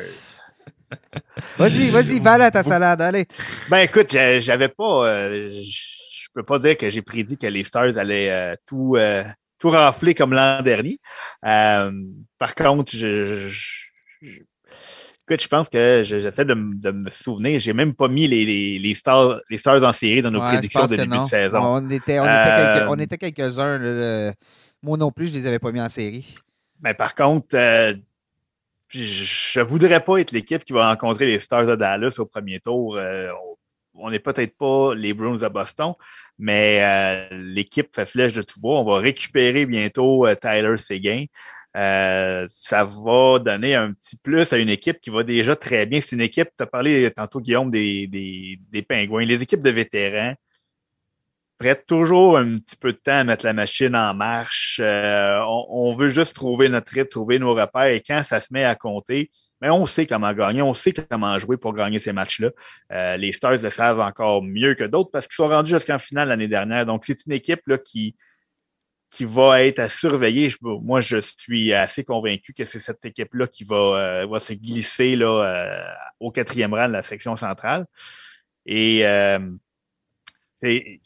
vas-y, vas-y, va à ta salade, allez. Ben écoute, j'avais pas je peux pas dire que j'ai prédit que les Stars allaient euh, tout, euh, tout rafler comme l'an dernier. Euh, par contre, je, écoute, je pense que j'essaie de, me souvenir. J'ai même pas mis les, les, stars, les Stars en série dans nos prédictions de début de saison. On était, on était, quelques, uns Moi non plus, je les avais pas mis en série. Mais par contre, je ne voudrais pas être l'équipe qui va rencontrer les Stars de Dallas au premier tour on n'est peut-être pas les Bruins à Boston, mais euh, l'équipe fait flèche de tout bois. On va récupérer bientôt euh, Tyler Seguin. Euh, ça va donner un petit plus à une équipe qui va déjà très bien. C'est une équipe, tu as parlé tantôt, Guillaume, des, des, Pingouins. Les équipes de vétérans prêtent toujours un petit peu de temps à mettre la machine en marche. On, on, veut juste trouver notre rythme, trouver nos repères. Et quand ça se met à compter, mais on sait comment gagner, on sait comment jouer pour gagner ces matchs-là. Euh, les Stars le savent encore mieux que d'autres parce qu'ils sont rendus jusqu'en finale l'année dernière. Donc, c'est une équipe là, qui, qui va être à surveiller. moi, je suis assez convaincu que c'est cette équipe-là qui va, euh, va se glisser là, euh, au quatrième rang de la section centrale. Et c'est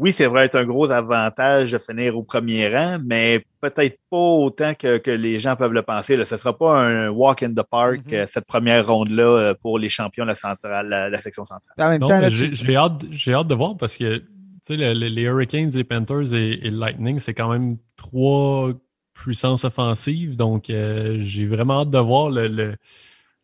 oui, c'est vrai être un gros avantage de finir au premier rang, mais peut-être pas autant que, les gens peuvent le penser. Ce ne sera pas un walk in the park, mm-hmm. euh, cette première ronde-là, euh, pour les champions de la, centrale, la, section centrale. J'ai hâte, hâte, de voir parce que les, les, Hurricanes, les Panthers et, le Lightning, c'est quand même trois puissances offensives. Donc, euh, j'ai vraiment hâte de voir le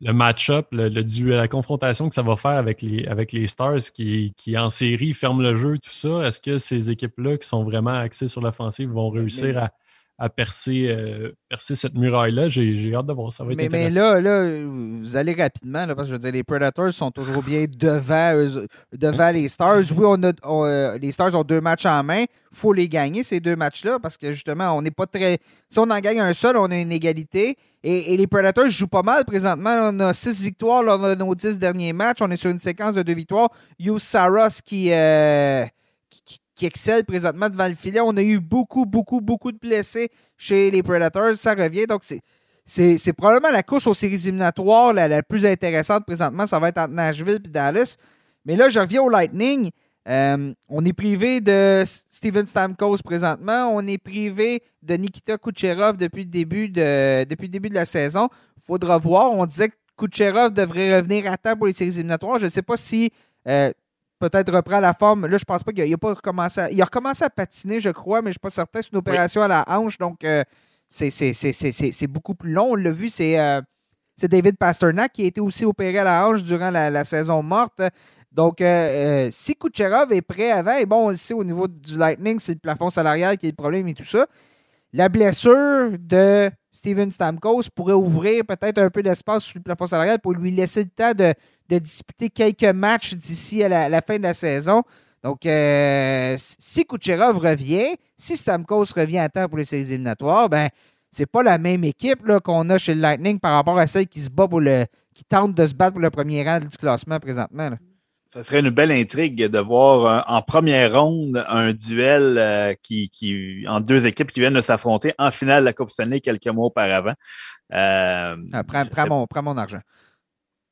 le match-up, le, la confrontation que ça va faire avec les, avec les Stars qui, qui, en série, ferment le jeu, tout ça. Est-ce que ces équipes-là qui sont vraiment axées sur l'offensive vont réussir à, à percer, euh, percer cette muraille-là. J'ai hâte de voir. Ça va être mais. Mais là, là, vous allez rapidement, là, parce que je veux dire, les Predators sont toujours bien devant, devant les Stars. Oui, on a, euh, les Stars ont deux matchs en main. Il faut les gagner, ces deux matchs-là, parce que justement, on n'est pas très. Si on en gagne un seul, on a une égalité. Et, les Predators jouent pas mal présentement. on a six victoires lors de nos dix derniers matchs. On est sur une séquence de deux victoires. Hugh Saros qui, euh, qui excelle présentement devant le filet. On a eu beaucoup, beaucoup, beaucoup de blessés chez les Predators. Ça revient. Donc, c'est. C'est probablement la course aux séries éliminatoires la, plus intéressante présentement. Ça va être entre Nashville et Dallas. Mais là, je reviens au Lightning. Euh, on est privé de Steven Stamkos présentement. On est privé de Nikita Kucherov depuis le début de, depuis le début de la saison. Il faudra voir. On disait que Kucherov devrait revenir à temps pour les séries éliminatoires. Je ne sais pas si euh, peut-être reprend la forme. Là, je pense pas qu'il a, pas recommencé à, il a recommencé à patiner, je crois, mais je ne suis pas certain. C'est une opération à la hanche, donc euh, c'est beaucoup plus long. On l'a vu, c'est euh, David Pasternak qui a été aussi opéré à la hanche durant la, saison morte. Donc, euh, si Kucherov est prêt avant, et bon, ici au niveau du Lightning, c'est le plafond salarial qui est le problème et tout ça. La blessure de Steven Stamkos pourrait ouvrir peut-être un peu d'espace sous le plafond salarial pour lui laisser le temps de, disputer quelques matchs d'ici à la, fin de la saison. Donc, euh, si Kucherov revient, si Stamkos revient à temps pour les séries éliminatoires, ben, c'est pas la même équipe qu'on a chez le Lightning par rapport à celle qui se bat pour le, qui tente de se battre pour le premier rang du classement présentement. Ça serait une belle intrigue de voir euh, en première ronde un duel euh, qui, qui, en deux équipes qui viennent de s'affronter en finale de la Coupe Stanley quelques mois auparavant. Euh, ah, prends, mon, prends mon argent.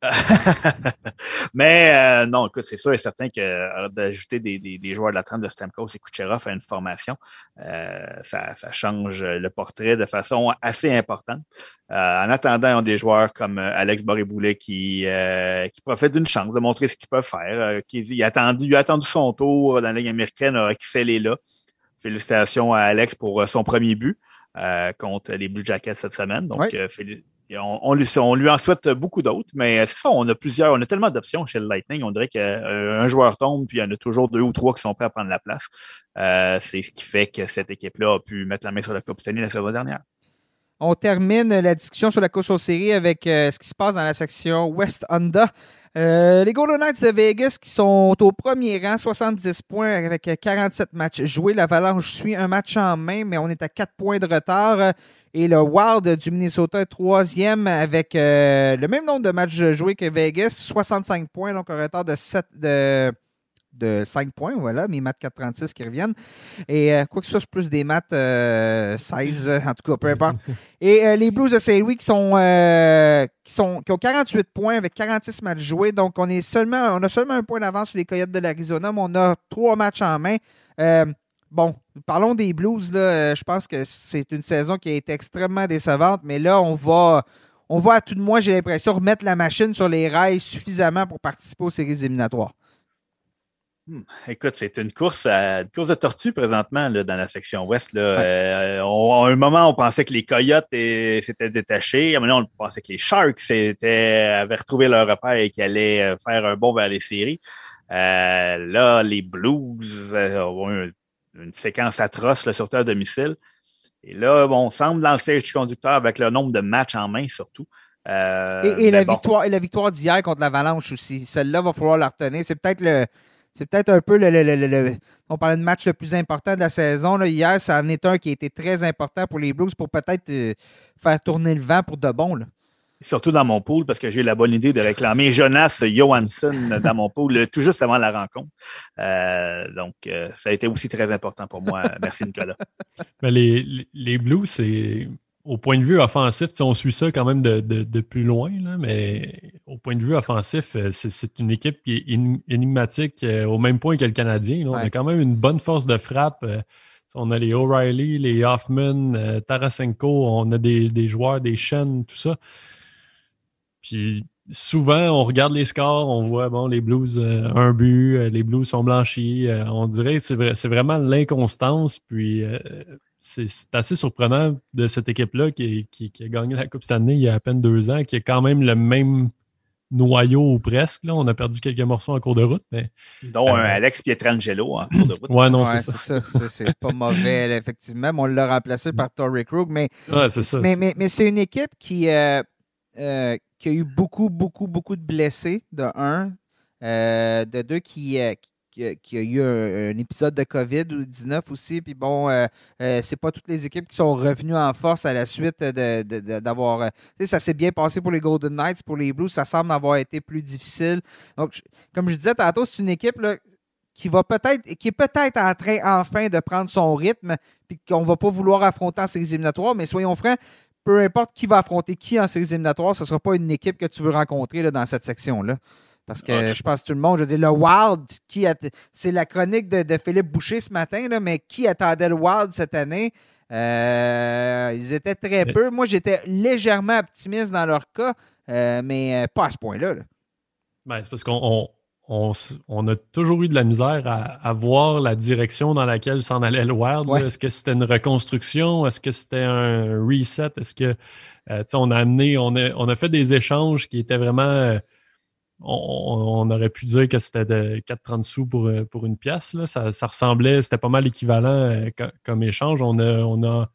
Mais euh, non, écoute, c'est sûr et certain que euh, d'ajouter des, joueurs de la trame de Stamkos et Kucherov à une formation, euh, ça, change le portrait de façon assez importante. en attendant, on a des joueurs comme Alex Boriboulet qui, qui profitent d'une chance de montrer ce qu'ils peuvent faire. qui, il, a attendu, attendu son tour dans la Ligue américaine, a excellé là. Félicitations à Alex pour son premier but contre les Blue Jackets cette semaine. Donc, félicitations on, lui, en souhaite beaucoup d'autres, mais c'est ça, on a plusieurs, on a tellement d'options chez le Lightning. On dirait qu'un euh, joueur tombe, puis il y en a toujours deux ou trois qui sont prêts à prendre la place. Euh, c'est ce qui fait que cette équipe-là a pu mettre la main sur la Coupe Stanley la saison dernière. On termine la discussion sur la course aux séries avec euh, ce qui se passe dans la section West Honda. les Golden Knights de Vegas qui sont au premier rang, 70 points avec 47 matchs joués. L'Avalanche suit un match en main, mais on est à 4 points de retard. Et le Wild du Minnesota est troisième avec euh, le même nombre de matchs joués que Vegas, 65 points, donc un retard de 7 de, de 5 points, voilà, mes maths 4,36 qui reviennent. Et euh, quoi que ce soit, c'est plus des maths 16, euh, en tout cas, peu importe. Et les Blues de Saint-Louis qui sont, qui sont qui ont 48 points avec 46 matchs joués. Donc, on est seulement on a seulement un point d'avance sur les Coyotes de l'Arizona, mais on a trois matchs en main. Bon, parlons des Blues. Là. Euh, je pense que c'est une saison qui a été extrêmement décevante, mais là, on va, on va à tout de moins, j'ai l'impression, remettre la machine sur les rails suffisamment pour participer aux séries éliminatoires. Hmm. Écoute, c'est une course, à, course de tortue présentement là, dans la section ouest. Là. Euh, à un moment, on pensait que les Coyotes s'étaient détachés. À un moment, on pensait que les Sharks avaient retrouvé leur repère et qu'ils allaient euh, faire un bond vers les séries. là, les Blues ont un une séquence atroce sur terre domicile. Et là, bon, on semble dans le siège du conducteur avec le nombre de matchs en main surtout. Euh, et, la victoire, et la victoire d'hier contre l'Avalanche aussi. Celle-là, va falloir la retenir. C'est peut-être le. C'est peut-être un peu le, On parlait de match le plus important de la saison. Là. Hier, ça en est un qui a été très important pour les Blues pour peut-être euh, faire tourner le vent pour de bon. Là surtout dans mon pool, parce que j'ai la bonne idée de réclamer Jonas Johansson dans mon pool tout juste avant la rencontre. Euh, donc, euh, ça a été aussi très important pour moi. Merci, Nicolas. Les, les Blues, c'est au point de vue offensif, on suit ça quand même de, plus loin, mais au point de vue offensif, euh, c'est une équipe qui est énigmatique au même point que le Canadien. On a quand même une bonne force de frappe. On a les O'Reilly, les Hoffman, Tarasenko, on a des, des joueurs, des chaînes, tout ça. Puis souvent, on regarde les scores, on voit, bon, les Blues, euh, un but, euh, les Blues sont blanchis. Euh, on dirait que c'est vraiment l'inconstance. Puis c'est assez surprenant de cette équipe-là qui, a gagné la Coupe cette année il y a à peine deux ans, qui a quand même le même noyau ou presque. Là. On a perdu quelques morceaux en cours de route. Mais, Dont Alex Pietrangelo en cours de route. Ouais, non, c'est ça. c'est pas mauvais, effectivement. On l'a remplacé par Torrey Krug. Mais, c'est mais, mais, c'est une équipe qui, qui a eu beaucoup, beaucoup, beaucoup de blessés, de un. Euh, de deux, qui, euh, qui, a eu un, épisode de COVID-19 aussi. Puis bon, euh, c'est pas toutes les équipes qui sont revenues en force à la suite d'avoir. De, ça s'est bien passé pour les Golden Knights, pour les Blues, ça semble avoir été plus difficile. Donc, comme je disais tantôt, c'est une équipe qui va peut-être, qui est peut-être en train enfin de prendre son rythme, puis qu'on va pas vouloir affronter en séries éliminatoires, mais soyons francs, peu importe qui va affronter qui en séries éliminatoires, ce ne sera pas une équipe que tu veux rencontrer là, dans cette section-là. Parce que je pense que tout le monde, je veux dire, le Wild, qui c'est la chronique de, Philippe Boucher ce matin, là, mais qui attendait le Wild cette année? Euh, ils étaient très peu. Moi, j'étais légèrement optimiste dans leur cas, euh, mais pas à ce point-là. Ben, c'est parce qu'on on, a toujours eu de la misère à, voir la direction dans laquelle s'en allait le Wild. Est-ce que c'était une reconstruction? Est-ce que c'était un reset? Est-ce que euh, on a amené, on a, on a fait des échanges qui étaient vraiment. Euh, on, aurait pu dire que c'était de 4,30 sous pour, euh, pour une pièce. Là. Ça, ça ressemblait, c'était pas mal équivalent comme échange. On a, on a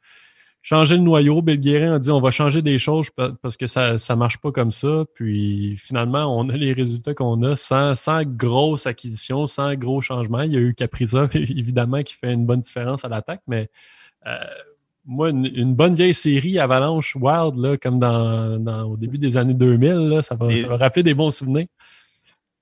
changer le noyau. Bill Guérin a dit on va changer des choses parce que ça ne marche pas comme ça. Puis finalement, on a les résultats qu'on a sans, sans grosse acquisition, sans gros changement. Il y a eu Caprizov, évidemment, qui fait une bonne différence à l'attaque, mais euh, moi, une, bonne vieille série Avalanche Wild, là, comme dans, au début des années 2000, ça, va, ça va rappeler des bons souvenirs.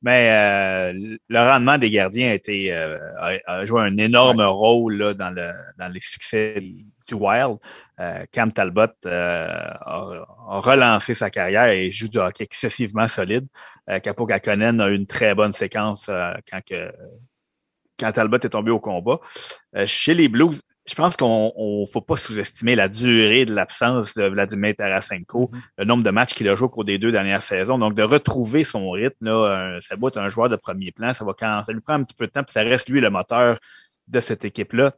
Mais euh, le rendement des gardiens a, été, euh, a, joué un énorme rôle dans, le, dans les succès du Wild. Euh, Cam Talbot a, relancé sa carrière et joue du hockey excessivement solide. Capo Kakonen a eu une très bonne séquence quand, que, quand Talbot est tombé au combat. chez les Blues, je pense qu'on ne faut pas sous-estimer la durée de l'absence de Vladimir Tarasenko, mm-hmm. le nombre de matchs qu'il a joué au cours des deux dernières saisons. Donc, de retrouver son rythme, là, ça doit être un joueur de premier plan. Ça, va quand, ça lui prend un petit peu de temps, puis ça reste lui le moteur de cette équipe-là.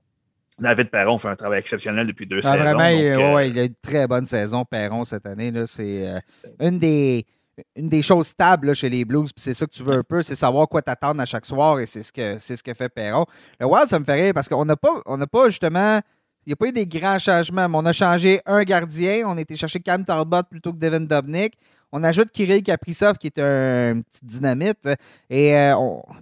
David Perron fait un travail exceptionnel depuis deux ah, saisons. Vraiment, euh, il a une très bonne saison, Perron, cette année. C'est euh, une des une des choses stables chez les Blues, puis c'est ça que tu veux un peu, c'est savoir quoi t'attendre à chaque soir, et c'est ce que c'est ce que fait Perron. Le Wild, ça me fait rire parce qu'on n'a pas, on pas justement. Il n'y a pas eu des grands changements, mais on a changé un gardien. On a été chercher Cam Talbot plutôt que Devin Dobnik. On ajoute Kirill Kaprizov, qui est un, petit dynamite. Et euh,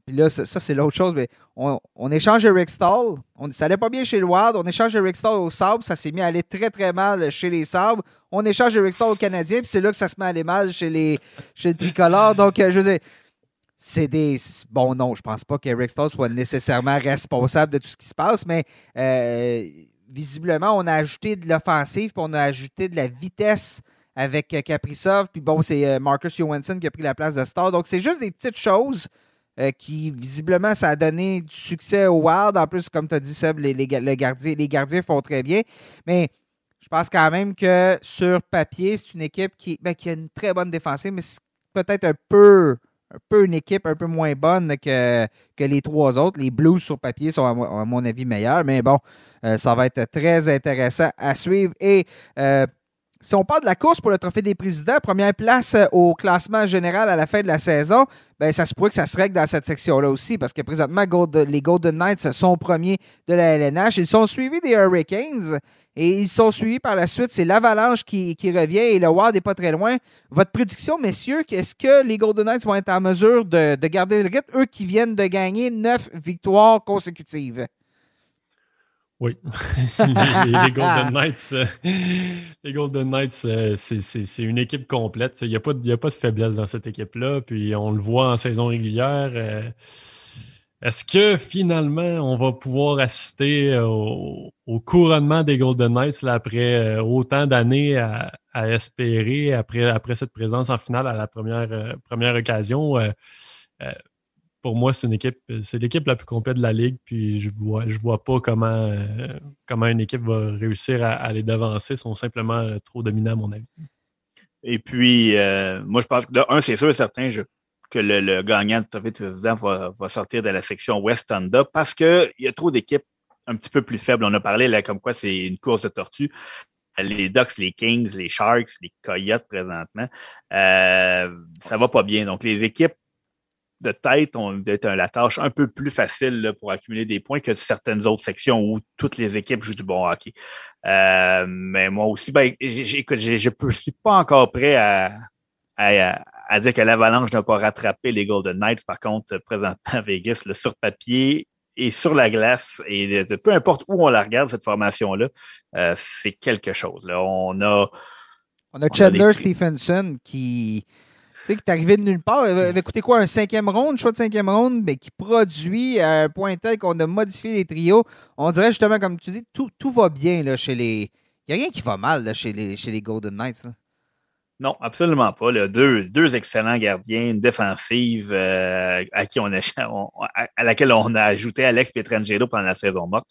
puis là, ça, c'est l'autre chose. Mais on, échange Eric Stall. Ça n'allait pas bien chez le Wild. On échange Eric Stall au Sable. Ça s'est mis à aller très, très mal chez les Sabres. On échange Eric Stall au Canadien. Puis c'est là que ça se met à aller mal chez les, chez Tricolores. Donc, euh, je veux dire, c'est des. Bon, non, je pense pas qu'Eric Stall soit nécessairement responsable de tout ce qui se passe, mais euh, visiblement, on a ajouté de l'offensive, puis on a ajouté de la vitesse avec euh, Kaprizov. Puis bon, c'est euh, Marcus Johansson qui a pris la place de Star. Donc, c'est juste des petites choses euh, qui, visiblement, ça a donné du succès au Wild. En plus, comme tu as dit, Seb, les, gardiens font très bien. Mais je pense quand même que sur papier, c'est une équipe qui, ben, qui a une très bonne défensive, mais c'est peut-être un peu, un peu une équipe un peu moins bonne que, les trois autres. Les Blues sur papier sont, à, mon avis, meilleurs. Mais bon, ça va être très intéressant à suivre. Et si on parle de la course pour le Trophée des présidents, première place euh, au classement général à la fin de la saison, ben, ça se pourrait que ça se règle dans cette section-là aussi, parce que présentement, les Golden Knights sont premiers de la LNH. Ils sont suivis des Hurricanes et ils sont suivis par la suite. C'est l'Avalanche qui, revient et le Wild n'est pas très loin. Votre prédiction, messieurs, est-ce que les Golden Knights vont être en mesure de, de garder le rythme, eux qui viennent de gagner neuf victoires consécutives? Oui, les, Golden Knights, euh, les Golden Knights, euh, c'est une équipe complète. Il n'y a, pas, a pas de faiblesse dans cette équipe-là. Puis on le voit en saison régulière. Euh, est-ce que finalement on va pouvoir assister au, couronnement des Golden Knights après autant d'années à, espérer après, après cette présence en finale à la première, première occasion? Pour moi, c'est l'équipe la plus complète de la ligue. Puis je vois, je vois pas comment, euh, comment une équipe va réussir à, les devancer. Ils sont simplement euh, trop dominants, à mon avis. Et puis, euh, moi, je pense que de un, c'est sûr et certain que le, gagnant de Président va, sortir de la section West Honda parce qu'il y a trop d'équipes un petit peu plus faibles. On a parlé là, comme quoi c'est une course de tortue les Ducks, les Kings, les Sharks, les Coyotes présentement, ça va pas bien. Donc, les équipes de tête ont être la tâche un peu plus facile pour accumuler des points que certaines autres sections où toutes les équipes jouent du bon hockey. Euh, mais moi aussi, ben, je ne suis pas encore prêt à, à, dire que l'Avalanche n'a pas rattrapé les Golden Knights. Par contre, présentement à Vegas, le sur papier et sur la glace, et peu importe où on la regarde, cette formation-là, euh, c'est quelque chose. Là. On a. On a Chandler Stephenson qui tu sais, qui est arrivé de nulle part. Il avait coûté quoi, un cinquième round, choix de cinquième round, mais qui produit à un point tel qu'on a modifié les trios. On dirait justement, comme tu dis, tout, tout va bien là, chez les. Il n'y a rien qui va mal là, chez, les, chez les Golden Knights. Non, absolument pas. Deux, deux excellents gardiens, une défensive euh, à, qui on a, à laquelle on a ajouté Alex Pietrangelo pendant la saison morte.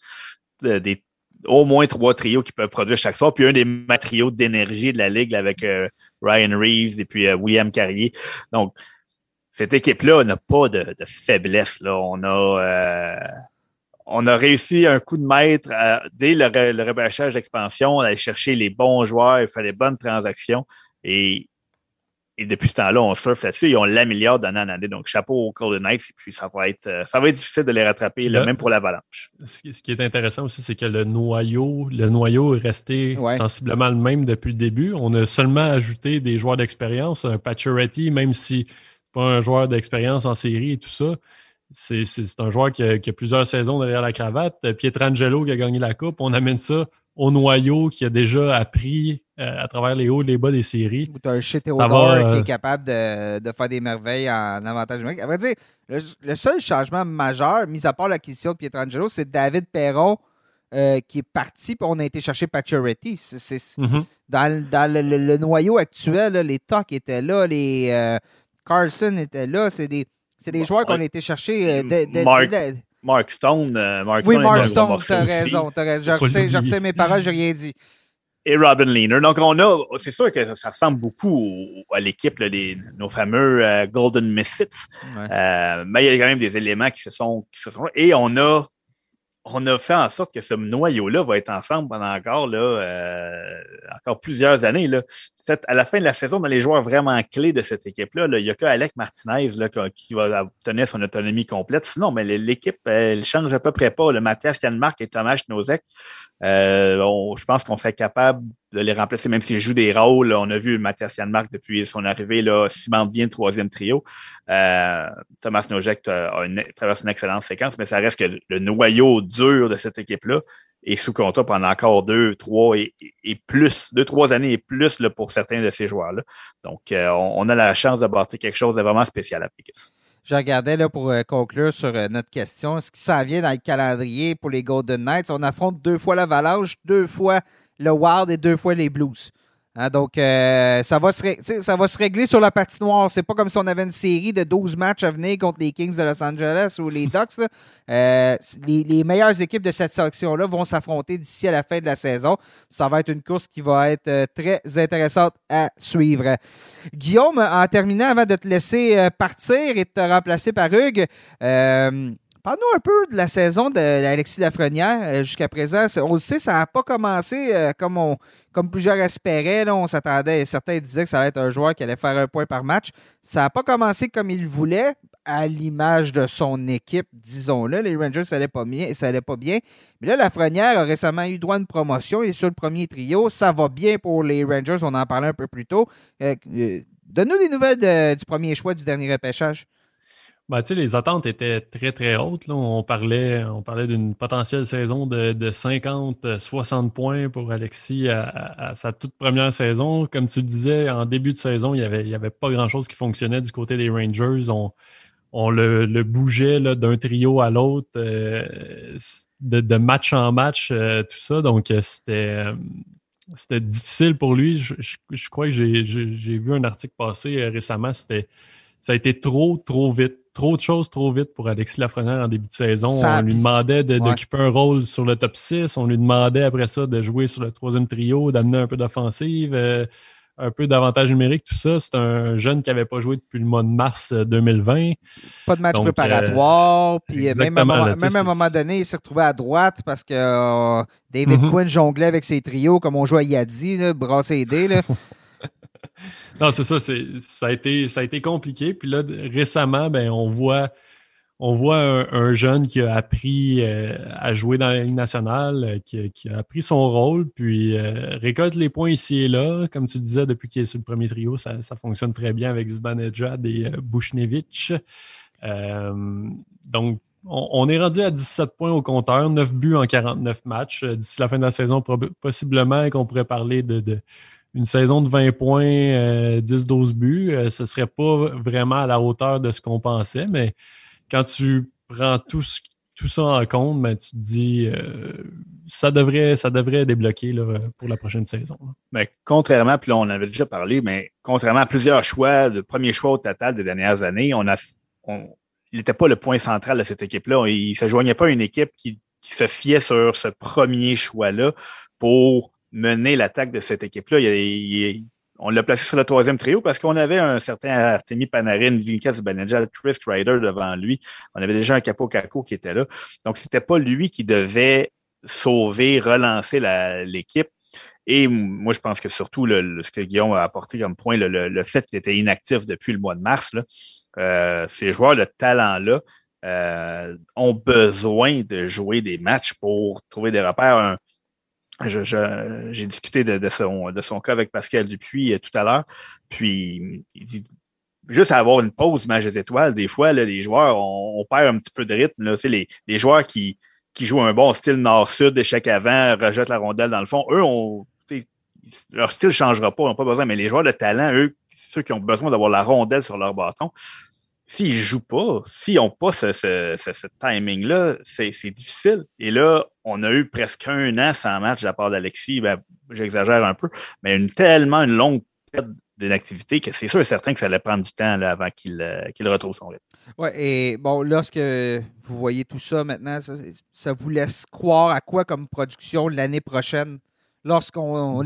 Euh, des au moins trois trios qui peuvent produire chaque soir. Puis un des trios d'énergie de la Ligue avec euh, Ryan Reeves et puis euh, William Carrier. Donc, cette équipe-là n'a pas de, faiblesse. Là. On a euh, on a réussi un coup de maître dès le, le d'expansion, on allait chercher les bons joueurs, il fallait les bonnes transactions. Et, et depuis ce temps-là, on surfe là-dessus et on l'améliore d'année en année. Donc, chapeau aux Golden Knights. Et puis, ça va être, ça va être difficile de les rattraper, même pour l'Avalanche. Ce qui est intéressant aussi, c'est que le noyau, le noyau est resté sensiblement le même depuis le début. On a seulement ajouté des joueurs d'expérience, un Pacioretty, même si c'est pas un joueur d'expérience en série et tout ça. C'est un joueur qui a, plusieurs saisons derrière la cravate. Pietrangelo qui a gagné la Coupe. On amène ça au noyau qui a déjà appris euh, à travers les hauts et les bas des séries. Ou tu as un shit Theodore qui est euh, capable de, faire des merveilles en avantage numérique. À vrai dire, le, seul changement majeur, mis à part l'acquisition de Pietrangelo, c'est David Perron euh, qui est parti, puis on a été chercher Pacioretty. Mm-hmm. Dans, le, noyau actuel, les Tocs étaient là, les Carlson étaient là. C'est des c'est des joueurs qu'on a été chercher. Euh, Mark, Stone. Euh, oui, Mark Stone, t'as raison. As raison. Je retiens mes paroles, je n'ai rien dit. Et Robin Leaner. Donc, on a, c'est sûr que ça ressemble beaucoup à l'équipe, nos fameux euh, Golden Misfits. mais il y a quand même des éléments qui se sont, qui se sont. Et on a on a fait en sorte que ce noyau-là va être ensemble pendant encore, là, euh, encore plusieurs années. Là. À la fin de la saison, dans les joueurs vraiment clés de cette équipe-là, il n'y a qu'Alec Martinez là, qui va obtenir son autonomie complète. Sinon, mais l'équipe, elle change à peu près pas. Le Mathias Janmark et Thomas Nozek, euh, je pense qu'on serait capable de les remplacer, même s'ils jouent des rôles. On a vu Mathias Janmark depuis son arrivée, là, cimente bien le troisième trio. Euh, Thomas Nojek une, traverse une excellente séquence, mais ça reste que le noyau dur de cette équipe-là est sous contrat pendant encore deux, trois et, plus, deux, trois années et plus là, pour certains de ces joueurs-là. Donc, euh, on, a la chance de bâtir quelque chose de vraiment spécial à Picus. Je regardais là, pour euh, conclure sur notre question. Ce qui s'en vient dans le calendrier pour les Golden Knights, on affronte deux fois l'Avalanche, deux fois le Wild et deux fois les Blues. Hein, donc, euh, ça, va se régler sur la patinoire. C'est pas comme si on avait une série de 12 matchs à venir contre les Kings de Los Angeles ou les Ducks. Euh, les, meilleures équipes de cette section-là vont s'affronter d'ici à la fin de la saison. Ça va être une course qui va être euh, très intéressante à suivre. Guillaume, en terminant, avant de te laisser partir et de te remplacer par Hugues, Parle-nous un peu de la saison d'Alexis Lafrenière euh, jusqu'à présent. On le sait, ça n'a pas commencé euh, comme, on, comme plusieurs espéraient. On s'attendait, certains disaient que ça allait être un joueur qui allait faire un point par match. Ça n'a pas commencé comme il voulait, à l'image de son équipe, disons-le. Les Rangers, ça n'allait pas bien. Allait pas bien. Mais là, Lafrenière a récemment eu droit à une promotion. Il est sur le premier trio. Ça va bien pour les Rangers. On en parlait un peu plus tôt. Euh, donne-nous des nouvelles du premier choix du dernier repêchage. Ben, les attentes étaient très, très hautes. Là. On parlait, on parlait d'une potentielle saison de, de 50-60 points pour Alexis à, sa toute première saison. Comme tu le disais, en début de saison, il n'y avait, y avait pas grand-chose qui fonctionnait du côté des Rangers. On, on le, le bougeait d'un trio à l'autre, euh, de, de, match en match, euh, tout ça. Donc, euh, c'était c'était difficile pour lui. Je, je crois que j'ai vu un article passer récemment. C'était ça a été trop, trop vite trop de choses trop vite pour Alexis Lafrenière en début de saison. on lui demandait d'occuper un rôle sur le top 6. On lui demandait après ça de jouer sur le troisième trio, d'amener un peu d'offensive, euh, un peu d'avantage numérique, tout ça. C'est un jeune qui n'avait pas joué depuis le mois de mars 2020. Euh, pas de match préparatoire. puis même, à, même à un moment donné, il s'est retrouvé à droite parce que euh, David mm-hmm. Quinn jonglait avec ses trios comme on joue à Yadi, brasser les dés. non, c'est ça. Ça a, été, compliqué. Puis là, récemment, ben, on voit, un, jeune qui a appris euh, à jouer dans la Ligue nationale, euh, qui, a appris son rôle, puis euh, récolte les points ici et là. Comme tu disais, depuis qu'il est sur le premier trio, ça, fonctionne très bien avec Zbanejad et Bushnevich. donc, on, est rendu à 17 points au compteur, 9 buts en 49 matchs. D'ici la fin de la saison, possiblement qu'on pourrait parler de une saison de 20 points, 10-12 euh, buts, euh, ce ne serait pas vraiment à la hauteur de ce qu'on pensait, mais quand tu prends tout, tout ça en compte, ben, tu te dis euh, ça devrait, débloquer pour la prochaine saison. Mais contrairement, puis là, on avait déjà parlé, mais contrairement à plusieurs choix, le premier choix au total des dernières années, il n'était pas le point central de cette équipe-là. Il ne se joignait pas à une équipe qui, qui se fiait sur ce premier choix-là pour mener l'attaque de cette équipe-là. on l'a placé sur le troisième trio parce qu'on avait un certain Artemi Panarin, Vinkas Banejal, Chris Ryder devant lui. On avait déjà un Capo Caco qui était là. Donc, c'était pas lui qui devait sauver, relancer l'équipe. Et moi, je pense que surtout le, ce que Guillaume a apporté comme point, le, fait qu'il était inactif depuis le mois de mars, euh, ces joueurs de talent-là euh, ont besoin de jouer des matchs pour trouver des repères. J'ai discuté de, son, de son cas avec Pascal Dupuis euh, tout à l'heure. Puis, il dit juste avoir une pause match des des fois, les joueurs, on, perd un petit peu de rythme. Là. Les, les joueurs qui, qui jouent un bon style nord-sud, échec avant, rejettent la rondelle dans le fond, eux, on, leur style ne changera pas, ils n'ont pas besoin, mais les joueurs de talent, eux, ceux qui ont besoin d'avoir la rondelle sur leur bâton, s'ils ne jouent pas, s'ils n'ont pas ce, ce, timing-là, c'est difficile. Et là, on a eu presque un an sans match de la part d'Alexis. Ben, J'exagère un peu, mais une tellement une longue période d'inactivité que c'est sûr et certain que ça allait prendre du temps là, avant qu'il euh, retrouve son rythme. Oui, et bon, lorsque vous voyez tout ça maintenant, ça, ça vous laisse croire à quoi comme production l'année prochaine? Lorsqu'on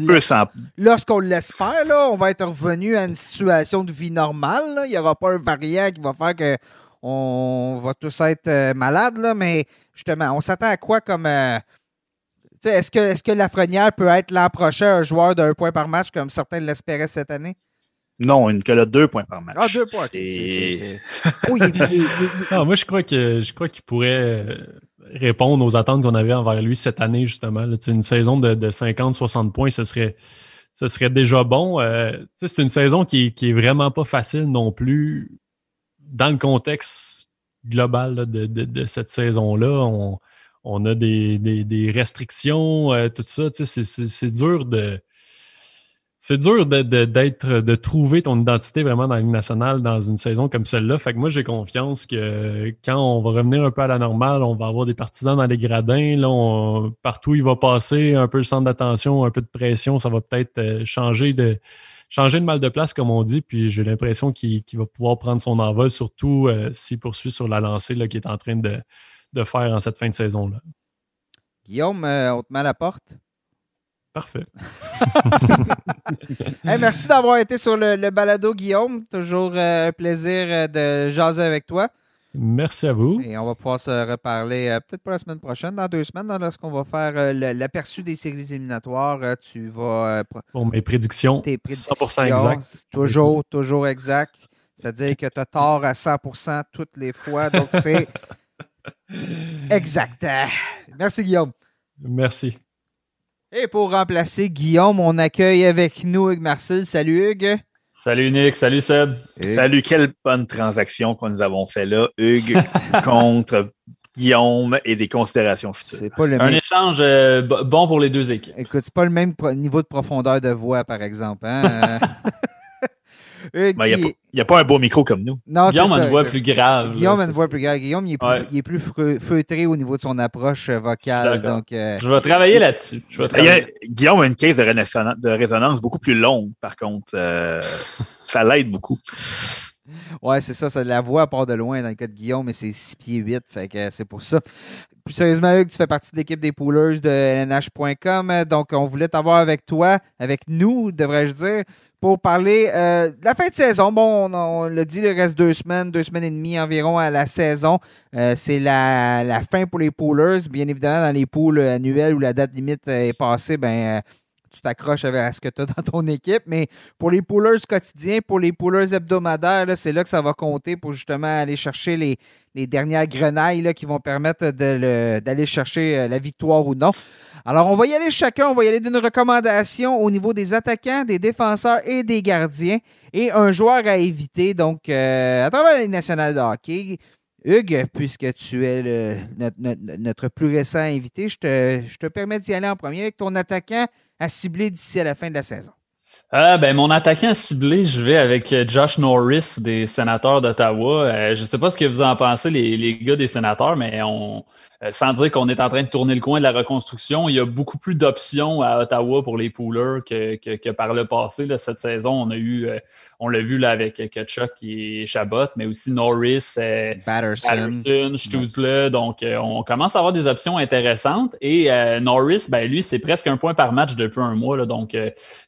lorsqu'on l'espère, là, on va être revenu à une situation de vie normale. Il n'y aura pas un variant qui va faire que on va tous être euh, malades, là, mais justement, on s'attend à quoi comme. Euh, est-ce que, est que Lafrenière peut être l'an prochain un joueur d'un point par match comme certains l'espéraient cette année? Non, une que là deux points par match. Ah, deux points. moi, je crois que je crois qu'il pourrait répondre aux attentes qu'on avait envers lui cette année, justement. une saison de, 50-60 points, ce serait, ce serait déjà bon. Euh, c'est une saison qui, qui est vraiment pas facile non plus dans le contexte global de, cette saison-là. On, a des, restrictions, euh, tout ça. C'est dur de c'est dur d'être, de trouver ton identité vraiment dans la Ligue nationale dans une saison comme celle-là. Fait que moi, j'ai confiance que quand on va revenir un peu à la normale, on va avoir des partisans dans les gradins. Là, partout il va passer, un peu le centre d'attention, un peu de pression, ça va peut-être euh, changer de changer de mal de place, comme on dit. Puis j'ai l'impression qu'il, va pouvoir prendre son envol, surtout euh, s'il poursuit sur la lancée qu'il est en train de, de faire en cette fin de saison-là. Guillaume, euh, on te met à la porte? Parfait. merci d'avoir été sur le, balado, Guillaume. Toujours euh, un plaisir euh, de jaser avec toi. Merci à vous. Et on va pouvoir se reparler euh, peut-être pas la semaine prochaine, dans deux semaines, lorsqu'on va faire l'aperçu des séries éliminatoires. tu vas. Pour mes prédictions. Tes prédictions. 100% exact. Toujours, toujours exact. C'est-à-dire que tu as tort à 100% toutes les fois. Donc, c'est exact. Merci, Guillaume. Merci. Et pour remplacer Guillaume, on accueille avec nous Hugues Marcel. Salut Hugues. Salut Nick, salut Seb. Salut, quelle bonne transaction que nous avons fait là, Hugues, contre Guillaume et des considérations futures. C'est pas le Un échange euh, bon pour les deux équipes. Écoute, c'est pas le même niveau de profondeur de voix, par exemple. Hein? Il n'y ben, a, pas un beau micro comme nous. Guillaume a une voix plus grave. Guillaume a une voix plus grave. Guillaume, il est plus, feutré au niveau de son approche euh, vocale. Donc, euh, Je vais travailler là-dessus. Guillaume a une caisse de, résonance, beaucoup plus longue, par contre. Euh, ça l'aide beaucoup. Ouais, c'est ça, ça. La voix part de loin dans le cas de Guillaume, mais c'est 6 pieds 8. Fait que c'est pour ça. Plus sérieusement, Hugues, tu fais partie de l'équipe des poolers de LNH.com. Donc, on voulait t'avoir avec toi, avec nous, devrais-je dire, pour parler euh, de la fin de saison. Bon, on, l'a dit, il reste deux semaines, deux semaines et demie environ à la saison. Euh, c'est la, la, fin pour les poolers. Bien évidemment, dans les pools annuels où la date limite est passée, ben euh, tu t'accroches à ce que tu as dans ton équipe. Mais pour les poolers quotidiens, pour les poolers hebdomadaires, c'est là que ça va compter pour justement aller chercher les, les dernières grenailles là, qui vont permettre d'aller chercher la victoire ou non. Alors, on va y aller chacun. On va y aller d'une recommandation au niveau des attaquants, des défenseurs et des gardiens. Et un joueur à éviter, donc, euh, à travers les nationales de hockey. Hugues, puisque tu es notre, plus récent invité, je te, je te permets d'y aller en premier avec ton attaquant à cibler d'ici à la fin de la saison. Ah, ben, mon attaquant ciblé, je vais avec euh, Josh Norris des sénateurs d'Ottawa. Euh, je ne sais pas ce que vous en pensez, les, les gars des sénateurs, mais on, sans dire qu'on est en train de tourner le coin de la reconstruction, il y a beaucoup plus d'options à Ottawa pour les poolers que, que, par le passé. Là, cette saison, on a eu, euh, on l'a vu là, avec Kachuk et Chabot, mais aussi Norris, euh, Patterson, Stutzle. Donc, on commence à avoir des options intéressantes. Et Norris, ben, lui, c'est presque un point par match depuis un mois. Là, donc,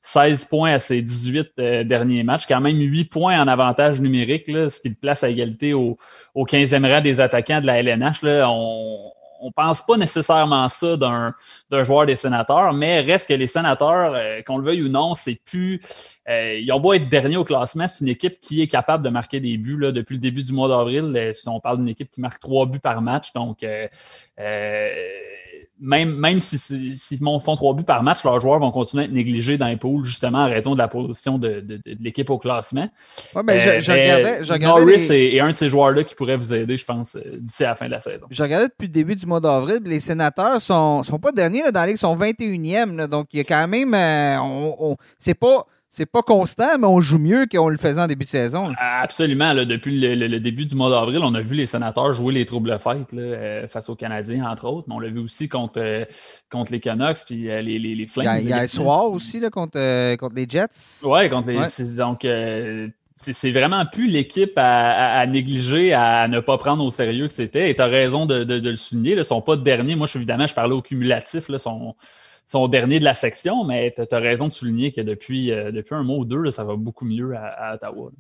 16 points à ses 18 derniers matchs, quand même 8 points en avantage numérique, ce qui le place à égalité au, au 15e rang des attaquants de la LNH. Là. On, on pense pas nécessairement ça d'un joueur des sénateurs, mais reste que les sénateurs, euh, qu'on le veuille ou non, c'est plus. Euh, ils ont beau être derniers au classement, c'est une équipe qui est capable de marquer des buts là, depuis le début du mois d'avril. Euh, si on parle d'une équipe qui marque trois buts par match, donc même, même s'ils si, font trois buts par match, leurs joueurs vont continuer à être négligés dans les poules, justement en raison de la position de, de, l'équipe au classement. Ouais, ben, je, euh, regardais, je Norris est, un de ces joueurs-là qui pourrait vous aider, je pense, euh, d'ici à la fin de la saison. Je regardais depuis le début du mois d'avril, les sénateurs sont, sont pas derniers dans la ligue, ils sont 21e. donc, il y a quand même. Euh, on, c'est pas c'est pas constant, mais on joue mieux qu'on le faisait en début de saison. Absolument. depuis le, début du mois d'avril, on a vu les sénateurs jouer les troubles fêtes euh, face aux Canadiens, entre autres, mais on l'a vu aussi contre, euh, contre les Canucks puis euh, les, les, Flames. Il y a, soir aussi là, contre, contre les Jets. Oui, contre les. Donc, c'est vraiment plus l'équipe à, négliger, à ne pas prendre au sérieux que c'était. Et tu as raison de, le souligner. Ils ne sont pas derniers. Moi, évidemment, je parlais au cumulatif. Là, sont son dernier de la section, mais tu as, raison de souligner que depuis, euh, depuis un mois ou deux, ça va beaucoup mieux à, Ottawa.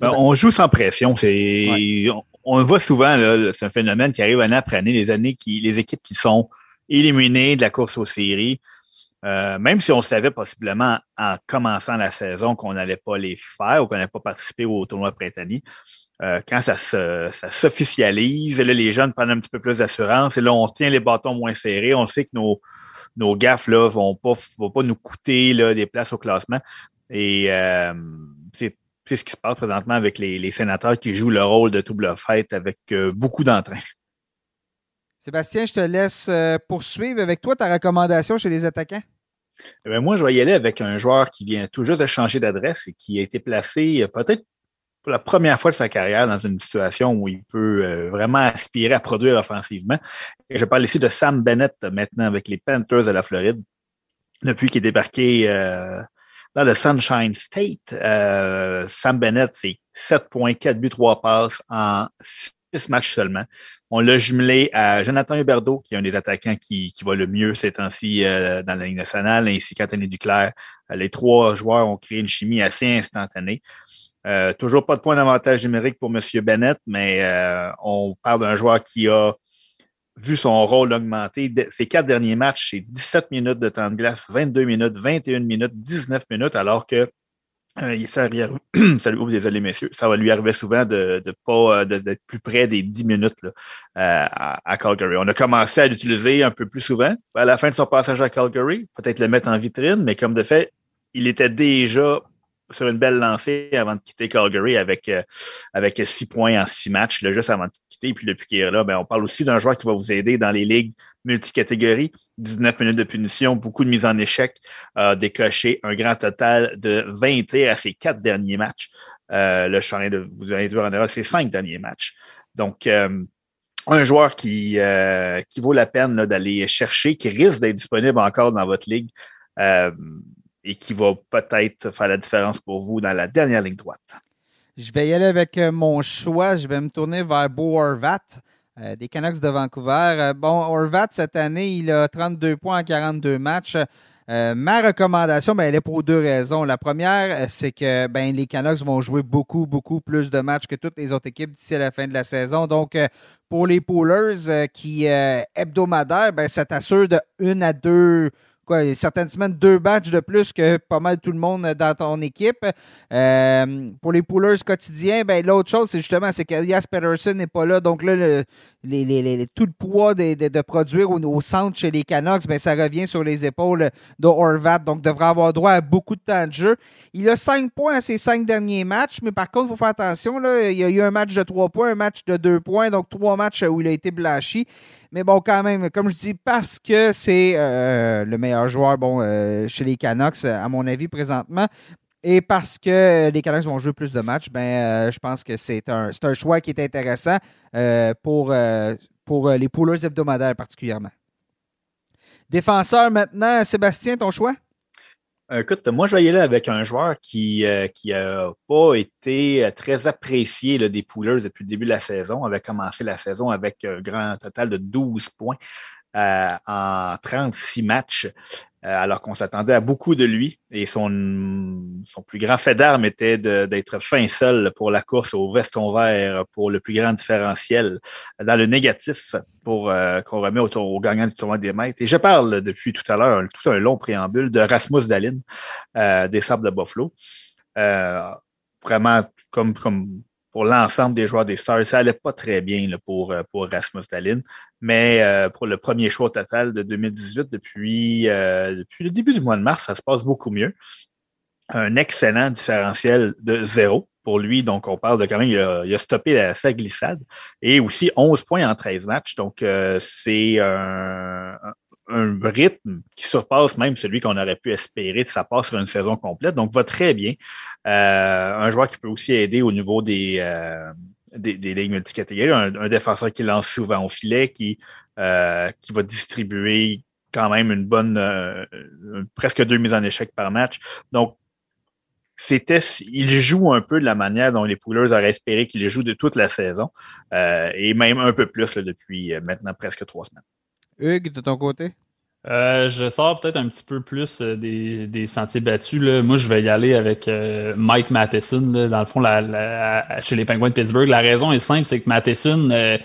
Ben, on joue sans pression. On, le voit souvent, c'est un phénomène qui arrive année après année, les années qui, les équipes qui sont éliminées de la course aux séries. Euh, même si on savait possiblement en commençant la saison qu'on n'allait pas les faire ou qu'on n'allait pas participer au tournoi printanier, euh, quand ça, s'officialise, là, les jeunes prennent un petit peu plus d'assurance et là, on tient les bâtons moins serrés. On sait que nos, nos gaffes là, vont pas, vont pas nous coûter là, des places au classement. Et euh, c'est ce qui se passe présentement avec les, sénateurs qui jouent le rôle de double fête avec euh, beaucoup d'entrain. Sébastien, je te laisse euh, poursuivre avec toi ta recommandation chez les attaquants. Eh moi, je vais y aller avec un joueur qui vient tout juste de changer d'adresse et qui a été placé peut-être la première fois de sa carrière dans une situation où il peut euh, vraiment aspirer à produire offensivement. Et je parle ici de Sam Bennett maintenant avec les Panthers de la Floride depuis qu'il est débarqué euh, dans le Sunshine State. Euh, Sam Bennett, c'est 7 points, 4 buts, 3 passes en 6 matchs seulement. On l'a jumelé à Jonathan Huberdeau, qui est un des attaquants qui, qui va le mieux ces temps-ci dans la Ligue nationale, ainsi qu'Anthony Duclair. les trois joueurs ont créé une chimie assez instantanée. Euh, toujours pas de point d'avantage numérique pour M. Bennett, mais euh, on parle d'un joueur qui a vu son rôle augmenter. Ses quatre derniers matchs, c'est 17 minutes de temps de glace, 22 minutes, 21 minutes, 19 minutes, alors que euh, ça, désolé messieurs, ça va lui arriver souvent de, pas d'être plus près des 10 minutes à, Calgary. On a commencé à l'utiliser un peu plus souvent. À la fin de son passage à Calgary, peut-être le mettre en vitrine, mais comme de fait, il était déjà sur une belle lancée avant de quitter Calgary avec, euh, avec six points en six matchs, là, juste avant de quitter. Puis depuis qu'il est là, ben, on parle aussi d'un joueur qui va vous aider dans les ligues multicatégories. 19 minutes de punition, beaucoup de mise en échec, euh, décoché un grand total de 20 tirs à ses quatre derniers matchs. Euh, le je de vous donner en erreur, ses cinq derniers matchs. Donc, euh, un joueur qui, qui vaut la peine d'aller chercher, qui risque d'être disponible encore dans votre ligue et qui va peut-être faire la différence pour vous dans la dernière ligne droite. Je vais y aller avec euh, mon choix. Je vais me tourner vers Beau Horvat euh, des Canucks de Vancouver. Euh, bon, Horvat, cette année, il a 32 points en 42 matchs. ma recommandation, ben, elle est pour deux raisons. La première, c'est que ben, les Canucks vont jouer beaucoup, beaucoup plus de matchs que toutes les autres équipes d'ici la fin de la saison. Donc, pour les poolers qui hebdomadaires, ben, ça t'assure de une à deux quoi, certaines semaines, deux matchs de plus que pas mal tout le monde dans ton équipe. Euh, pour les poolers quotidiens, ben, l'autre chose, c'est justement c'est qu'Elias Peterson n'est pas là. Donc là, le, les, tout le poids de, de, produire au, centre chez les Canucks, ben, ça revient sur les épaules de Horvat. Donc, devrait avoir droit à beaucoup de temps de jeu. Il a cinq points à ses cinq derniers matchs, mais par contre, il faut faire attention. Là, il y a eu un match de trois points, un match de deux points, donc trois matchs où il a été blanchi. Mais bon, quand même, comme je dis, parce que c'est euh, le meilleur joueur bon, euh, chez les Canucks, à mon avis, présentement, et parce que les Canucks vont jouer plus de matchs, ben, euh, je pense que c'est un, un, choix qui est intéressant pour, pour les pouleurs hebdomadaires particulièrement. Défenseur maintenant, Sébastien, ton choix? Écoute, moi, je vais y aller avec un joueur qui n'a pas été très apprécié des pouleurs depuis le début de la saison. On avait commencé la saison avec un grand total de 12 points en 36 matchs. Alors qu'on s'attendait à beaucoup de lui. Et son, plus grand fait d'arme était d'être fin seul pour la course au veston vert pour le plus grand différentiel dans le négatif pour qu'on remet au, gagnant du tournoi des maîtres. Et je parle depuis tout à l'heure, tout un long préambule de Rasmus Dalin des Sables de Buffalo. vraiment, comme pour l'ensemble des joueurs des Stars. Ça n'allait pas très bien pour, euh, pour Rasmus Dalin, mais euh, pour le premier choix total de 2018, depuis, euh, depuis le début du mois de mars, ça se passe beaucoup mieux. Un excellent différentiel de zéro pour lui. Donc, on parle de quand même, il a, stoppé sa glissade et aussi 11 points en 13 matchs. Donc, c'est un, un rythme qui surpasse même celui qu'on aurait pu espérer de sa part sur une saison complète. Donc, va très bien. Euh, un joueur qui peut aussi aider au niveau des, euh, des, multicatégories. Un, défenseur qui lance souvent au filet, qui, euh, qui va distribuer quand même une bonne, presque deux mises en échec par match. Donc, c'était, il joue un peu de la manière dont les Poolers auraient espéré qu'il joue de toute la saison, et même un peu plus depuis maintenant presque trois semaines. Hugues, de ton côté? Euh, je sors peut-être un petit peu plus euh, des, des, sentiers battus. Là. Moi, je vais y aller avec euh, Mike Matheson. Dans le fond, chez les Penguins de Pittsburgh, la raison est simple, c'est que Matheson,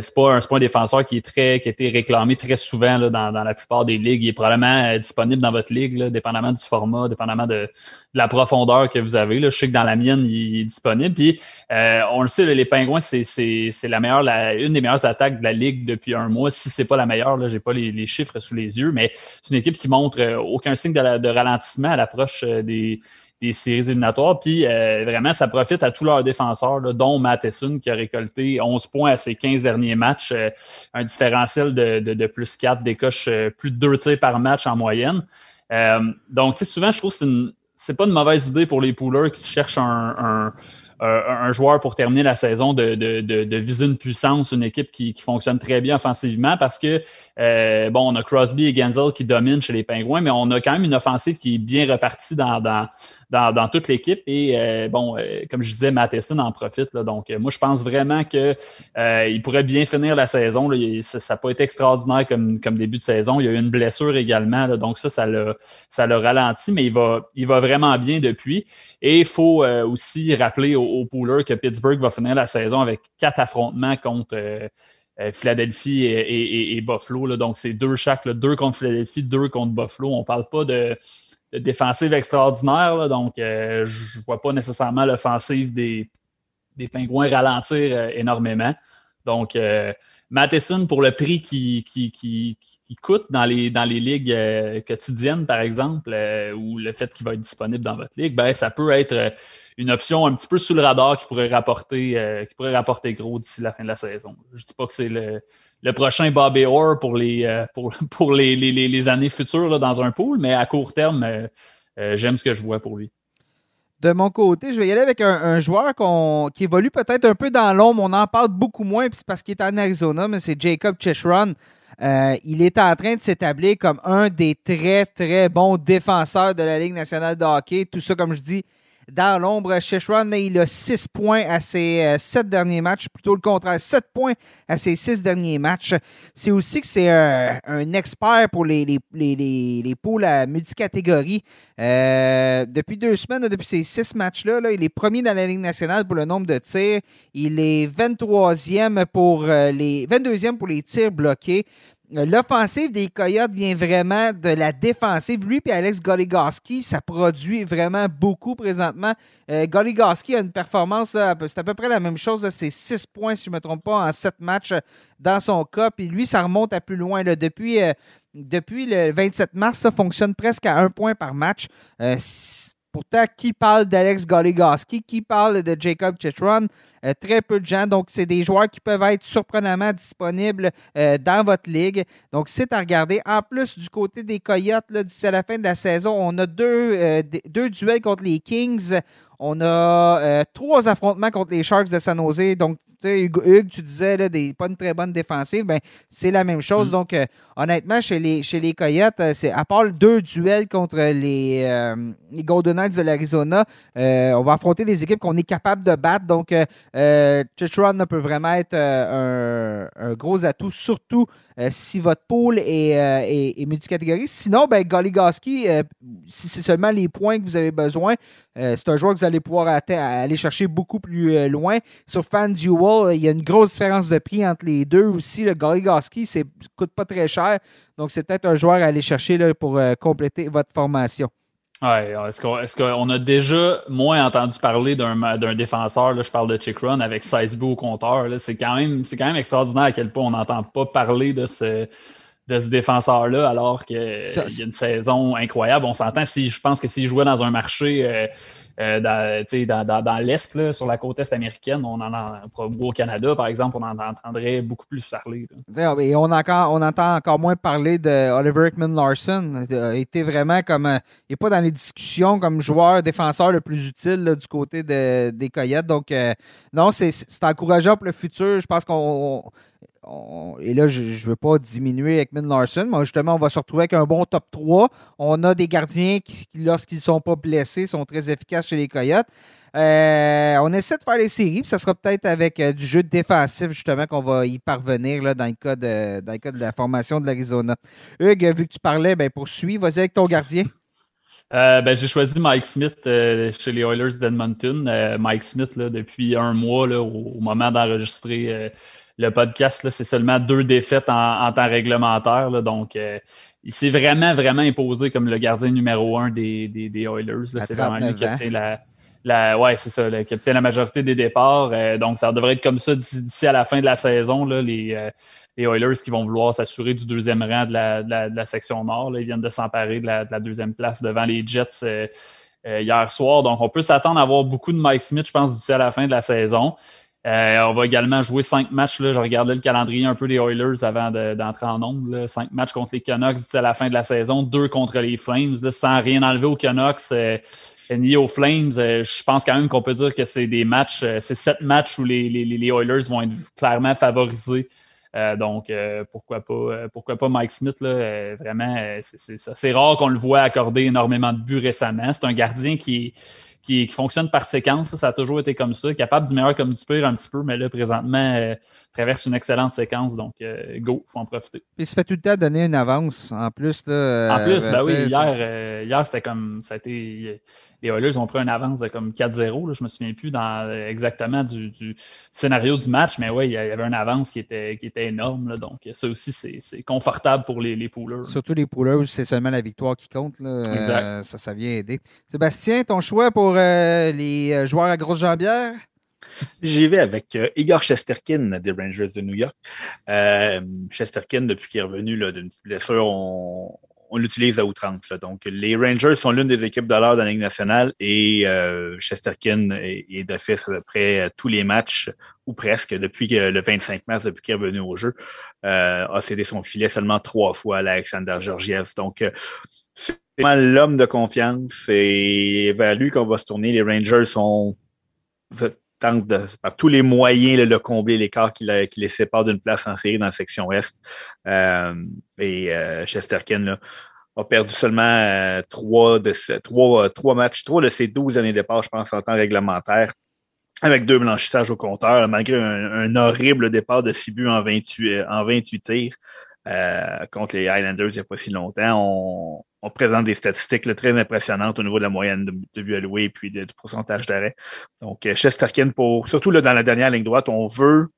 c'est pas, un, pas un défenseur qui est très, qui a été réclamé très souvent dans, la plupart des ligues. Il est probablement euh, disponible dans votre ligue, dépendamment du format, dépendamment de, la profondeur que vous avez. Je sais que dans la mienne, il est disponible. Puis euh, on le sait, les Pingouins, c'est, la meilleure, une des meilleures attaques de la ligue depuis un mois. Si c'est pas la meilleure, là, j'ai pas les, les, chiffres sous les yeux, mais c'est une équipe qui montre aucun signe de, de ralentissement à l'approche des des séries éliminatoires. Puis euh, vraiment, ça profite à tous leurs défenseurs, dont Matheson qui a récolté 11 points à ses 15 derniers matchs, euh, un différentiel de, plus 4, décoche euh, plus de 2 tirs par match en moyenne. donc, souvent, je trouve que c'est, pas une mauvaise idée pour les poolers qui cherchent un un joueur pour terminer la saison de, de, de, viser une puissance, une équipe qui, qui, fonctionne très bien offensivement parce que, euh, bon, on a Crosby et Genzel qui dominent chez les Pingouins, mais on a quand même une offensive qui est bien repartie dans, dans, dans, toute l'équipe. Et, euh, bon, comme je disais, Matheson en profite. Donc, moi, je pense vraiment qu'il il pourrait bien finir la saison. Ça n'a pas été extraordinaire comme, comme début de saison. Il y a eu une blessure également. Donc, ça, ça l'a, ça l'a ralenti, mais il va, il va vraiment bien depuis. Et il faut aussi rappeler au, pooler que Pittsburgh va finir la saison avec quatre affrontements contre euh, euh, Philadelphie et, Buffalo. Donc, c'est deux chaque, deux contre Philadelphie, deux contre Buffalo. On ne parle pas de, défensive extraordinaire. donc, euh, je ne vois pas nécessairement l'offensive des, des Pingouins ralentir énormément. Donc, Matheson, pour le prix qui, qui, coûte dans les, dans les ligues quotidiennes, par exemple, ou le fait qu'il va être disponible dans votre ligue, ben, ça peut être une option un petit peu sous le radar qui pourrait rapporter, euh, qui pourrait rapporter gros d'ici la fin de la saison. Je ne dis pas que c'est le, le, prochain Bobby Orr pour les, euh, pour, pour les, les, les, années futures dans un pool, mais à court terme, euh, j'aime ce que je vois pour lui. De mon côté, je vais y aller avec un, joueur qui évolue peut-être un peu dans l'ombre. On en parle beaucoup moins parce qu'il est en Arizona, mais c'est Jacob Cheshron. il est en train de s'établir comme un des très, très bons défenseurs de la Ligue nationale de hockey. Tout ça, comme je dis, dans l'ombre. Sheshron, il a 6 points à ses 7 euh, derniers matchs, plutôt le contraire, 7 points à ses 6 derniers matchs. C'est aussi que c'est un, expert pour les, les, les, les poules à multicatégorie. Euh, depuis deux semaines, depuis ces 6 matchs-là, là, il est premier dans la Ligue nationale pour le nombre de tirs. Il est 23e pour euh, les 22e pour les tirs bloqués. L'offensive des Coyotes vient vraiment de la défensive. Lui et Alex Goligoski, ça produit vraiment beaucoup présentement. Euh, Goligoski a une performance, c'est à peu près la même chose. C'est 6 points, si je ne me trompe pas, en 7 matchs dans son cas. Puis lui, ça remonte à plus loin. Depuis, euh, depuis le 27 mars, ça fonctionne presque à un point par match. Euh, pourtant, qui parle d'Alex Goligoski? Qui parle de Jacob Chetron? Euh, très peu de gens. Donc, c'est des joueurs qui peuvent être surprenamment disponibles euh, dans votre ligue. Donc, c'est à regarder. En plus, du côté des Coyotes, d'ici à la fin de la saison, on a deux, euh, deux duels contre les Kings. On a euh, trois affrontements contre les Sharks de San Jose. Donc, tu sais, Hugues, tu disais là, des, pas une très bonne défensive. Ben, c'est la même chose. Mm. Donc, euh, honnêtement, chez les, chez les Coyotes, euh, c'est à part deux duels contre les, les Golden Knights de l'Arizona, on va affronter des équipes qu'on est capable de battre. Donc, euh, peut vraiment être un, gros atout, surtout si votre pool est, est, multicatégorie. Sinon, ben, Goligoski, si c'est seulement les points que vous avez besoin, c'est un joueur que vous allez pouvoir aller chercher beaucoup plus loin. Sur FanDuel, il y a une grosse différence de prix entre les deux aussi. Le Goligoski, ne coûte pas très cher. Donc, c'est peut-être un joueur à aller chercher là, pour compléter votre formation. Ouais, est-ce qu'on a déjà moins entendu parler d'un défenseur, là, je parle de Chick Run, avec 16 buts au compteur. C'est quand, même, quand même extraordinaire à quel point on n'entend pas parler de ce, de ce défenseur-là alors qu'il y a une saison incroyable. On s'entend si je pense que s'il jouait dans un marché euh, euh, dans, dans, dans l'Est, sur la côte Est américaine, on en a, au Canada, par exemple, on en entendrait beaucoup plus parler. Et on, on entend encore moins parler de Oliver Ekman Larson. Il vraiment comme. Euh, il n'est pas dans les discussions comme joueur, défenseur le plus utile du côté des Coyotes. Donc, euh, non, c'est encourageant pour le futur. Je pense qu'on et là, je ne veux pas diminuer Ekman Larson, mais justement, on va se retrouver avec un bon top 3. On a des gardiens qui, lorsqu'ils ne sont pas blessés, sont très efficaces chez les Coyotes. Euh, on essaie de faire les séries, puis ça sera peut-être avec euh, du jeu défensif, justement, qu'on va y parvenir là, dans, le cas de, dans le cas de la formation de l'Arizona. Hugues, vu que tu parlais, ben, poursuis. Vas-y avec ton gardien. Euh, ben, j'ai choisi Mike Smith chez les Oilers d'Edmonton. Mike Smith, depuis un mois, au, moment d'enregistrer le podcast, c'est seulement deux défaites en, temps réglementaire. donc, euh, il s'est vraiment, vraiment imposé comme le gardien numéro un des, des, Oilers. C'est vraiment lui qui obtient la, la, ouais, c'est ça, qui obtient la majorité des départs. Euh, donc, ça devrait être comme ça d'ici à la fin de la saison. Là, les, euh, les Oilers qui vont vouloir s'assurer du deuxième rang de la, de la, section nord. ils viennent de s'emparer de, la, deuxième place devant les Jets hier soir. Donc, on peut s'attendre à avoir beaucoup de Mike Smith, je pense, d'ici à la fin de la saison. Euh, on va également jouer cinq matchs. Là. Je regardais le calendrier un peu des Oilers avant d'entrer en nombre. Cinq matchs contre les Canucks à la fin de la saison, deux contre les Flames. sans rien enlever aux Canucks euh, ni aux Flames, euh, je pense quand même qu'on peut dire que c'est des matchs, c'est sept matchs où les, Oilers vont être clairement favorisés. donc, pourquoi pas pourquoi pas Mike Smith? Là, vraiment, c'est rare qu'on le voit accorder énormément de buts récemment. C'est un gardien qui qui, fonctionne par séquence. Ça, a toujours été comme ça. Capable du meilleur comme du pire un petit peu, mais là, présentement, euh, traverse une excellente séquence. Donc, euh, go, il faut en profiter. Puis, ça fait tout le temps donner une avance en plus. Là, en plus, euh, ben oui, hier, hier c'était comme. Ça a été, les Oilers ont pris une avance de comme 4-0. Je me souviens plus dans, exactement du, scénario du match, mais oui, il y avait une avance qui était, qui était énorme. donc, ça aussi, c'est confortable pour les, les poolers. Surtout les poolers, c'est seulement la victoire qui compte. Là. ça, ça vient aider. Sébastien, ton choix pour euh, les euh, joueurs à grosse jambière? J'y vais avec euh, Igor Chesterkin des Rangers de New York. Chesterkin, depuis qu'il est revenu d'une petite blessure, on, l'utilise à outrance. Donc, les Rangers sont l'une des équipes de l'heure de la Ligue nationale et Chesterkin est, est d'office à peu près tous les matchs, ou presque, depuis le 25 mars, depuis qu'il est revenu au jeu. a cédé son filet seulement trois fois à Alexander Georgiev. Donc, c'est l'homme de confiance et vers lui qu'on va se tourner. Les Rangers sont tentent de, par tous les moyens de le combler l'écart qui, les sépare d'une place en série dans la section Est. Euh, et euh, Chesterkin a perdu seulement euh, trois, de trois, trois matchs, trois de ses douze années de départ, je pense, en temps réglementaire avec deux blanchissages au compteur, malgré un, horrible départ de six buts en 28, en 28 tirs contre les Highlanders il n'y a pas si longtemps. On, présente des statistiques très impressionnantes au niveau de la moyenne de, buts alloués et puis du pourcentage d'arrêt. Donc, euh, Chesterkin, pour, surtout là, dans la dernière ligne droite, on veut,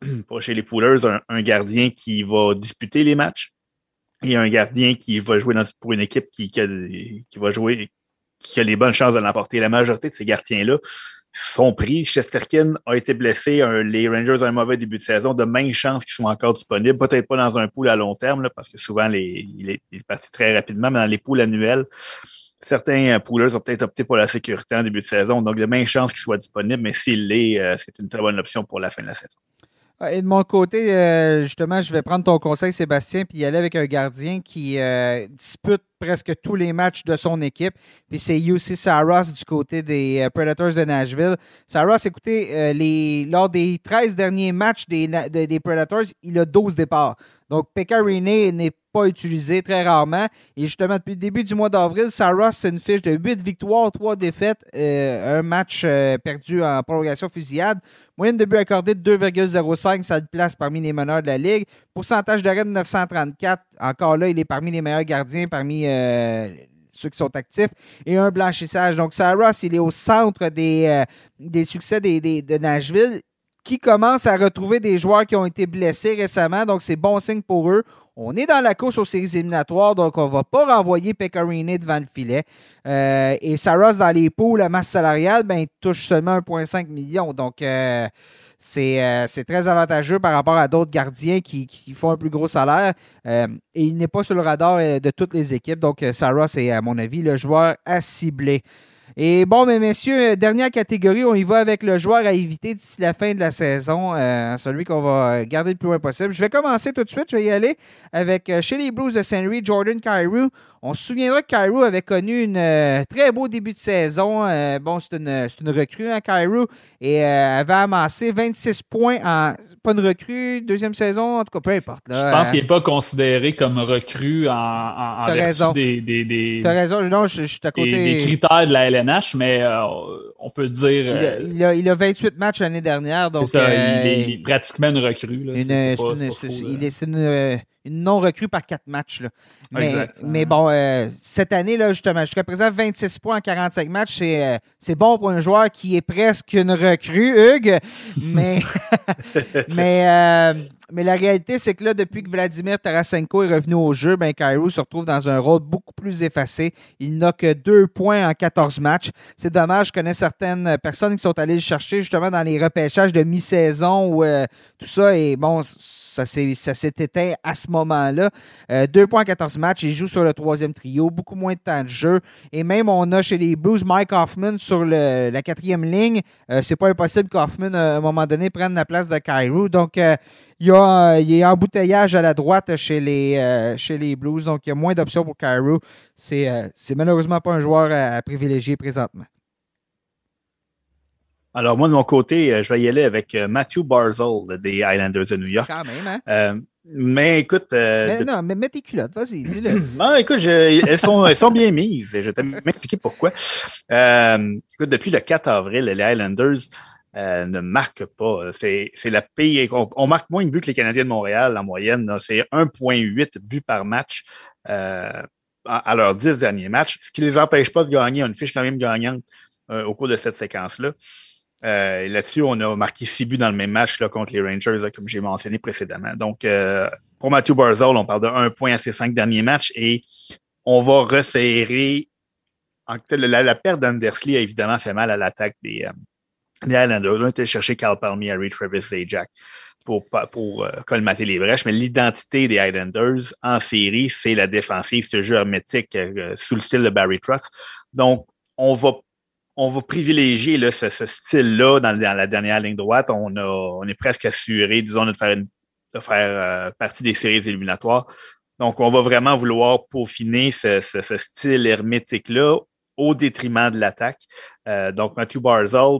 pour chez les Poolers, un, gardien qui va disputer les matchs et un gardien qui va jouer pour une équipe qui, qui, qui va jouer, qui a les bonnes chances de l'emporter. La majorité de ces gardiens-là son prix. Chesterkin a été blessé. les Rangers ont un mauvais début de saison. De même chance qu'ils soient encore disponibles. Peut-être pas dans un pool à long terme, parce que souvent, il, est, parti très rapidement, mais dans les poules annuels, certains poolers ont peut-être opté pour la sécurité en début de saison. Donc, de même chance qu'il soit disponible, mais s'il l'est, euh, c'est une très bonne option pour la fin de la saison. Ah, et de mon côté, euh, justement, je vais prendre ton conseil, Sébastien, puis y aller avec un gardien qui euh, dispute presque tous les matchs de son équipe. Puis c'est UC Saros du côté des euh, Predators de Nashville. Saros, écoutez, lors des 13 derniers matchs des, des Predators, il a 12 départs. Donc, Pekarine n'est pas utilisé très rarement. Et justement, depuis le début du mois d'avril, Saros, c'est une fiche de 8 victoires, 3 défaites, euh, un match euh, perdu en prolongation fusillade. Moyenne de but accordé de 2,05, ça le place parmi les meneurs de la Ligue. Pourcentage d'arrêt de 934, encore là, il est parmi les meilleurs gardiens, parmi euh, ceux qui sont actifs, et un blanchissage. Donc, Saros, il est au centre des, des succès des, de Nashville qui commence à retrouver des joueurs qui ont été blessés récemment, donc c'est bon signe pour eux. On est dans la course aux séries éliminatoires, donc on ne va pas renvoyer Pecorine devant le filet. Euh, et Saros, dans les poules, la masse salariale, ben, touche seulement 1,5 million. Donc, euh, euh, c'est très avantageux par rapport à d'autres gardiens qui, qui, font un plus gros salaire. et il n'est pas sur le radar de toutes les équipes. Donc, Saros est, à mon avis, le joueur à cibler. Et bon, mais messieurs, euh, dernière catégorie, on y va avec le joueur à éviter d'ici la fin de la saison, euh, celui qu'on va garder le plus loin possible. Je vais commencer tout de suite, je vais y aller avec euh, chez les Blues de Saint Louis, Jordan Cairo. On se souviendra que Cairo avait connu un euh, très beau début de saison. Euh, bon, c'est une, une, recrue, hein, Cairo, et euh, avait amassé 26 points en. Pas une recrue, deuxième saison, en tout cas, peu importe. je pense qu'il n'est pas considéré comme recrue en, en, raison. des. des, des T'as raison, non, je, suis à côté. Des, critères de la LNH, mais on peut dire. Il a, il, a, 28 matchs l'année dernière, donc. C'est ça, il, est, pratiquement une recrue. C'est une une non-recrue par quatre matchs. Là. Mais, mais bon, euh, cette année, là, justement, jusqu'à présent, 26 points en 45 matchs, c'est, euh, c'est bon pour un joueur qui est presque une recrue, Hugues. Mais, mais, euh, mais la réalité, c'est que là, depuis que Vladimir Tarasenko est revenu au jeu, ben, Cairo se retrouve dans un rôle beaucoup plus effacé. Il n'a que deux points en 14 matchs. C'est dommage, je connais certaines personnes qui sont allées le chercher justement dans les repêchages de mi-saison ou tout ça. Et bon, ça s'est, éteint à ce moment-là. Euh, deux points en 14 matchs. Il joue sur le troisième trio. Beaucoup moins de temps de jeu. Et même, on a chez les Blues Mike Hoffman sur la quatrième ligne. Euh, c'est pas impossible qu'Hoffman, à un moment donné, prenne la place de Cairo. Donc, euh, il y, a, il y a embouteillage à la droite chez les, chez les Blues. Donc, il y a moins d'options pour Cairo. C'est, c'est malheureusement pas un joueur à privilégier présentement. Alors, moi, de mon côté, euh, je vais y aller avec euh, Matthew Barzell des Islanders de New York. Quand même, hein? Euh, mais écoute. mais Non, mais mets tes culottes, vas-y, dis-le. non, écoute, elles, sont, elles sont bien mises. Je vais m'expliquer pourquoi. écoute, depuis le 4 avril, les Islanders ne marquent pas. C'est la. On, marque moins de buts que les Canadiens de Montréal en moyenne. C'est 1,8 buts par match. à leurs 10 derniers matchs, ce qui ne les empêche pas de gagner une fiche quand même gagnante au cours de cette séquence-là. Euh, là-dessus, on a marqué six buts dans le même match contre les Rangers, comme j'ai mentionné précédemment. Donc, euh, pour Matthew Barzell, on parle de un point à ses cinq derniers matchs et on va resserrer. la, la, perte d'Andersley a évidemment fait mal à l'attaque des, euh, Islanders. On a été chercher Cal Palmieri, Travis Zajac pour, pour colmater les brèches, mais l'identité des Islanders en série, c'est la défensive, ce jeu hermétique sous le style de Barry Trotz. Donc, on va on va privilégier ce, style-là dans, la dernière ligne droite. On, a, on est presque assuré, disons, de faire, de faire euh, partie des séries éliminatoires. Donc, on va vraiment vouloir peaufiner ce, ce, style hermétique-là au détriment de l'attaque. Euh, donc, Matthew Barzell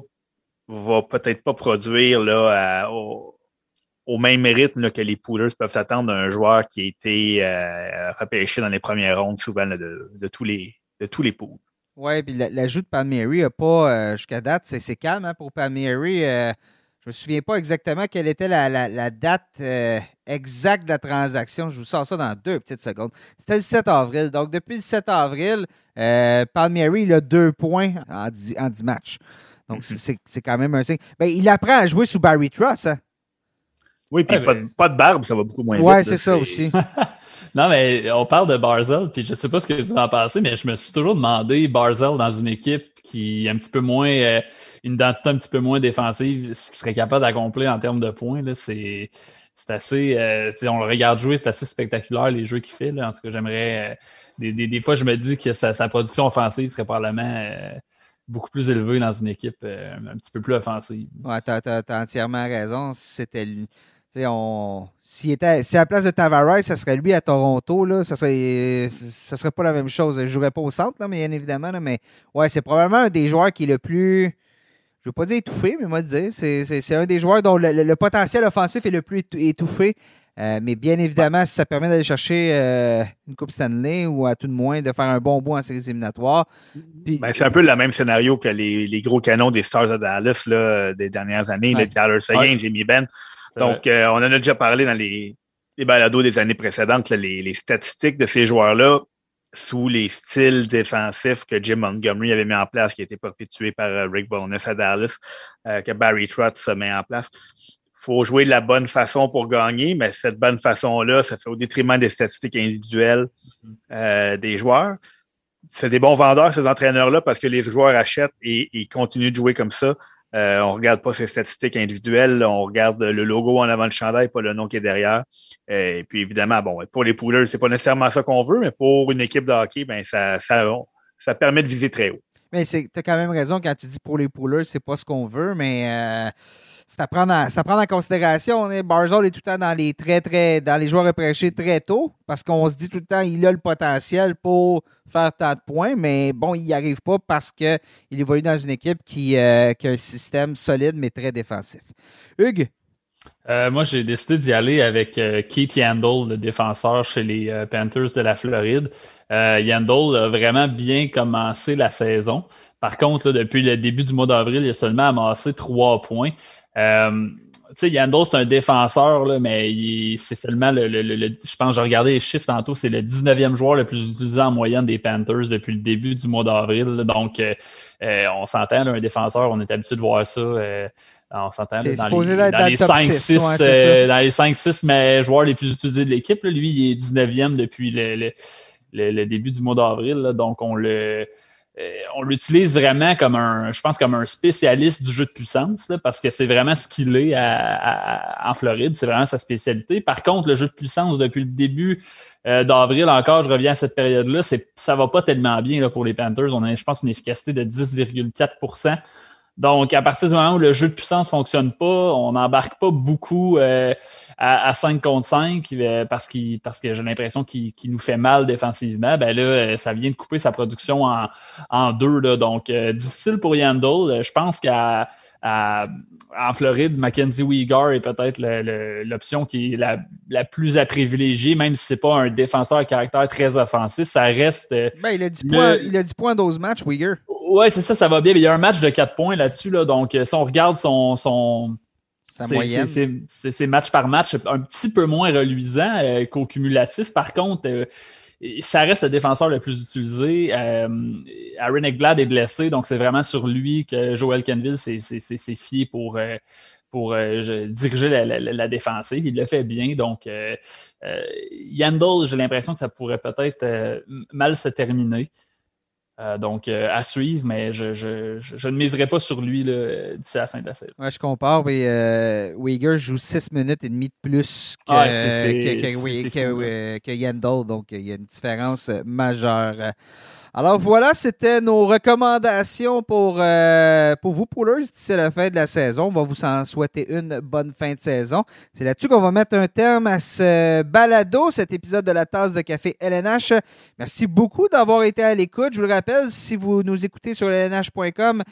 va peut-être pas produire là, au, même rythme que les Poolers peuvent s'attendre d'un joueur qui a été euh, repêché dans les premières rondes, souvent de, de, tous les, de tous les. Oui, puis l'ajout de Palmieri n'a pas, euh, jusqu'à date, c'est calme hein, pour Palmieri. Euh, je ne me souviens pas exactement quelle était la, date euh, exacte de la transaction. Je vous sors ça dans deux petites secondes. C'était le 7 avril. Donc, depuis le 7 avril, Palmieri, a deux points en 10, en matchs. Donc, mm-hmm. c'est quand même un signe. Ben, il apprend à jouer sous Barry Truss. Hein? Oui, puis pas, pas, de barbe, ça va beaucoup moins vite. Oui, c'est ça aussi. Non, mais on parle de Barzell, puis je sais pas ce que vous en pensez, mais je me suis toujours demandé Barzell dans une équipe qui est un petit peu moins, euh, une identité un petit peu moins défensive, ce qu'il serait capable d'accomplir en termes de points, c'est, c'est assez, euh, on le regarde jouer, c'est assez spectaculaire les jeux qu'il fait. Là. En tout cas, j'aimerais, euh, des, des, des, fois, je me dis que sa, sa production offensive serait probablement beaucoup plus élevée dans une équipe un petit peu plus offensive. Ouais, t'as, as, entièrement raison. C'était on, s'il était, si à la place de Tavares, ça serait lui à Toronto, là, ça serait, ça serait pas la même chose. Je jouerais pas au centre, là, bien évidemment, mais ouais, c'est probablement un des joueurs qui est le plus, je veux pas dire étouffé, mais moi dire, c'est, un des joueurs dont le, potentiel offensif est le plus étouffé. Euh, mais bien évidemment, si ça permet d'aller chercher euh, une Coupe Stanley ou à tout de moins de faire un bon bout en séries éliminatoires. Ben, c'est un peu le même scénario que les, gros canons des Stars de Dallas là, des dernières années, les Tyler Seguin, Jamie Benn. Donc, euh, on en a déjà parlé dans les, les balados des années précédentes, les, statistiques de ces joueurs-là sous les styles défensifs que Jim Montgomery avait mis en place, qui a été perpétué par Rick Bonus à Dallas, euh, que Barry Trotz se met en place. Il faut jouer de la bonne façon pour gagner, mais cette bonne façon-là, ça fait au détriment des statistiques individuelles des joueurs. C'est des bons vendeurs, ces entraîneurs-là, parce que les joueurs achètent et, et continuent de jouer comme ça. Euh, on ne regarde pas ses statistiques individuelles, on regarde le logo en avant le chandail, pas le nom qui est derrière. Euh, et puis évidemment, bon, pour les poolers, c'est pas nécessairement ça qu'on veut, mais pour une équipe de hockey, ben ça, ça, ça permet de viser très haut. Mais tu as quand même raison quand tu dis pour les poolers, c'est pas ce qu'on veut, mais euh, c'est à prendre en, considération. Barzol est tout le temps dans les très, très, dans les joueurs repêchés très tôt parce qu'on se dit tout le temps il a le potentiel pour faire tant de points, mais bon, il n'y arrive pas parce qu'il évolue dans une équipe qui, euh, qui, a un système solide mais très défensif. Hugues? Euh, moi, j'ai décidé d'y aller avec euh, Keith Yandel, le défenseur chez les Panthers de la Floride. Yandel a vraiment bien commencé la saison. Par contre, depuis le début du mois d'avril, il a seulement amassé trois points. Euh, tu sais, Yandel, c'est un défenseur, là, mais c'est seulement le, Je pense, j'ai regardé les chiffres tantôt, c'est le 19e joueur le plus utilisé en moyenne des Panthers depuis le début du mois d'avril. Donc, euh, euh, on s'entend, un défenseur, on est habitué de voir ça. on s'entend dans, les 5-6 dans les 5-6 joueurs les plus utilisés de l'équipe. Lui, il est 19e depuis le, début du mois d'avril. Donc, on le. Euh, on l'utilise vraiment comme un, je pense, comme un spécialiste du jeu de puissance, parce que c'est vraiment ce qu'il est en Floride, c'est vraiment sa spécialité. Par contre, le jeu de puissance, depuis le début euh, d'avril encore, je reviens à cette période-là, ça va pas tellement bien là, pour les Panthers. On a, je pense, une efficacité de 10,4 donc, à partir du moment où le jeu de puissance fonctionne pas, on n'embarque pas beaucoup euh, à, 5 contre 5 euh, parce, parce que j'ai l'impression qu'il nous fait mal défensivement. Ben là, euh, ça vient de couper sa production en, en deux. Là, donc, difficile pour Yandel. Je pense qu'à en Floride, Mackenzie Weegar est peut-être l'option qui est la, plus à privilégier, même si ce n'est pas un défenseur à caractère très offensif. Ça reste. Ben, il, a 10 points, il a 10 points 12 matchs, Weegar. Oui, c'est ça, ça va bien. il y a un match de 4 points là-dessus. Là, donc, si on regarde son. son c'est match par match un petit peu moins reluisant euh, qu'au cumulatif. Par contre, euh, ça reste le défenseur le plus utilisé. Euh, Aaron Ekblad est blessé, donc c'est vraiment sur lui que Joel Kenville s'est fié pour, euh, pour euh, diriger la, défensive. Il le fait bien. Donc, euh, Yandel, j'ai l'impression que ça pourrait peut-être mal se terminer. Euh, donc, euh, à suivre, mais je, ne miserai pas sur lui d'ici la fin de la saison. Ouais, je compare. mais euh, joue 6 minutes et demie de plus que, que, Yandel, donc il y a une différence majeure. Alors voilà, c'était nos recommandations pour, euh, pour vous, poolers, d'ici la fin de la saison. On va vous en souhaiter une bonne fin de saison. C'est là-dessus qu'on va mettre un terme à ce balado, cet épisode de la tasse de café LNH. Merci beaucoup d'avoir été à l'écoute. Je vous le rappelle, si vous nous écoutez sur lnh.com,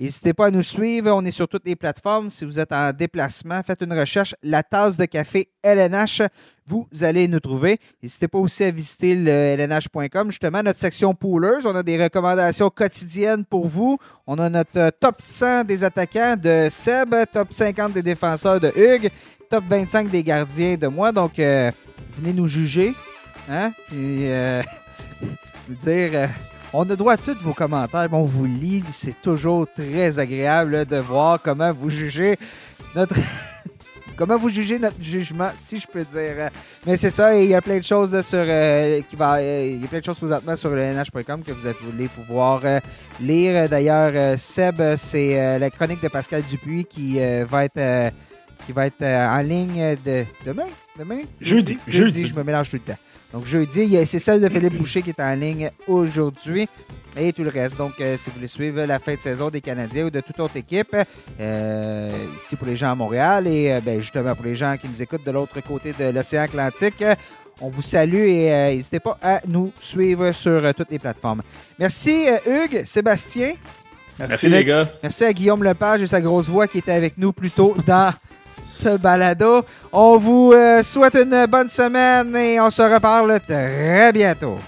N'hésitez pas à nous suivre. On est sur toutes les plateformes. Si vous êtes en déplacement, faites une recherche La tasse de café LNH. Vous allez nous trouver. N'hésitez pas aussi à visiter le lnh.com. Justement, notre section poolers. On a des recommandations quotidiennes pour vous. On a notre top 100 des attaquants de Seb, top 50 des défenseurs de Hugues, top 25 des gardiens de moi. Donc, euh, venez nous juger. Hein? Puis, euh, dire. Euh, on a droit à tous vos commentaires. On vous lit. C'est toujours très agréable de voir comment vous jugez notre. comment vous jugez notre jugement, si je peux dire. Mais c'est ça, il y a plein de choses sur euh, qui va, euh, il y a plein de choses présentement sur le nh.com que vous allez pouvoir euh, lire. D'ailleurs, Seb, c'est la chronique de Pascal Dupuis qui va être qui va en ligne de demain, demain, jeudi, jeudi, je me mélange tout le temps. Donc, jeudi, c'est celle de Philippe Boucher qui est en ligne aujourd'hui. et tout le reste. Donc, euh, si vous voulez suivre la fin de saison des Canadiens ou de toute autre équipe, euh, ici pour les gens à Montréal et euh, ben, justement pour les gens qui nous écoutent de l'autre côté de l'océan Atlantique, on vous salue et euh, n'hésitez pas à nous suivre sur euh, toutes les plateformes. Merci euh, Hugues, Sébastien. Merci, Merci, les gars. Merci à Guillaume Lepage et sa grosse voix qui était avec nous plus tôt dans ce balado. On vous euh, souhaite une bonne semaine et on se reparle très bientôt.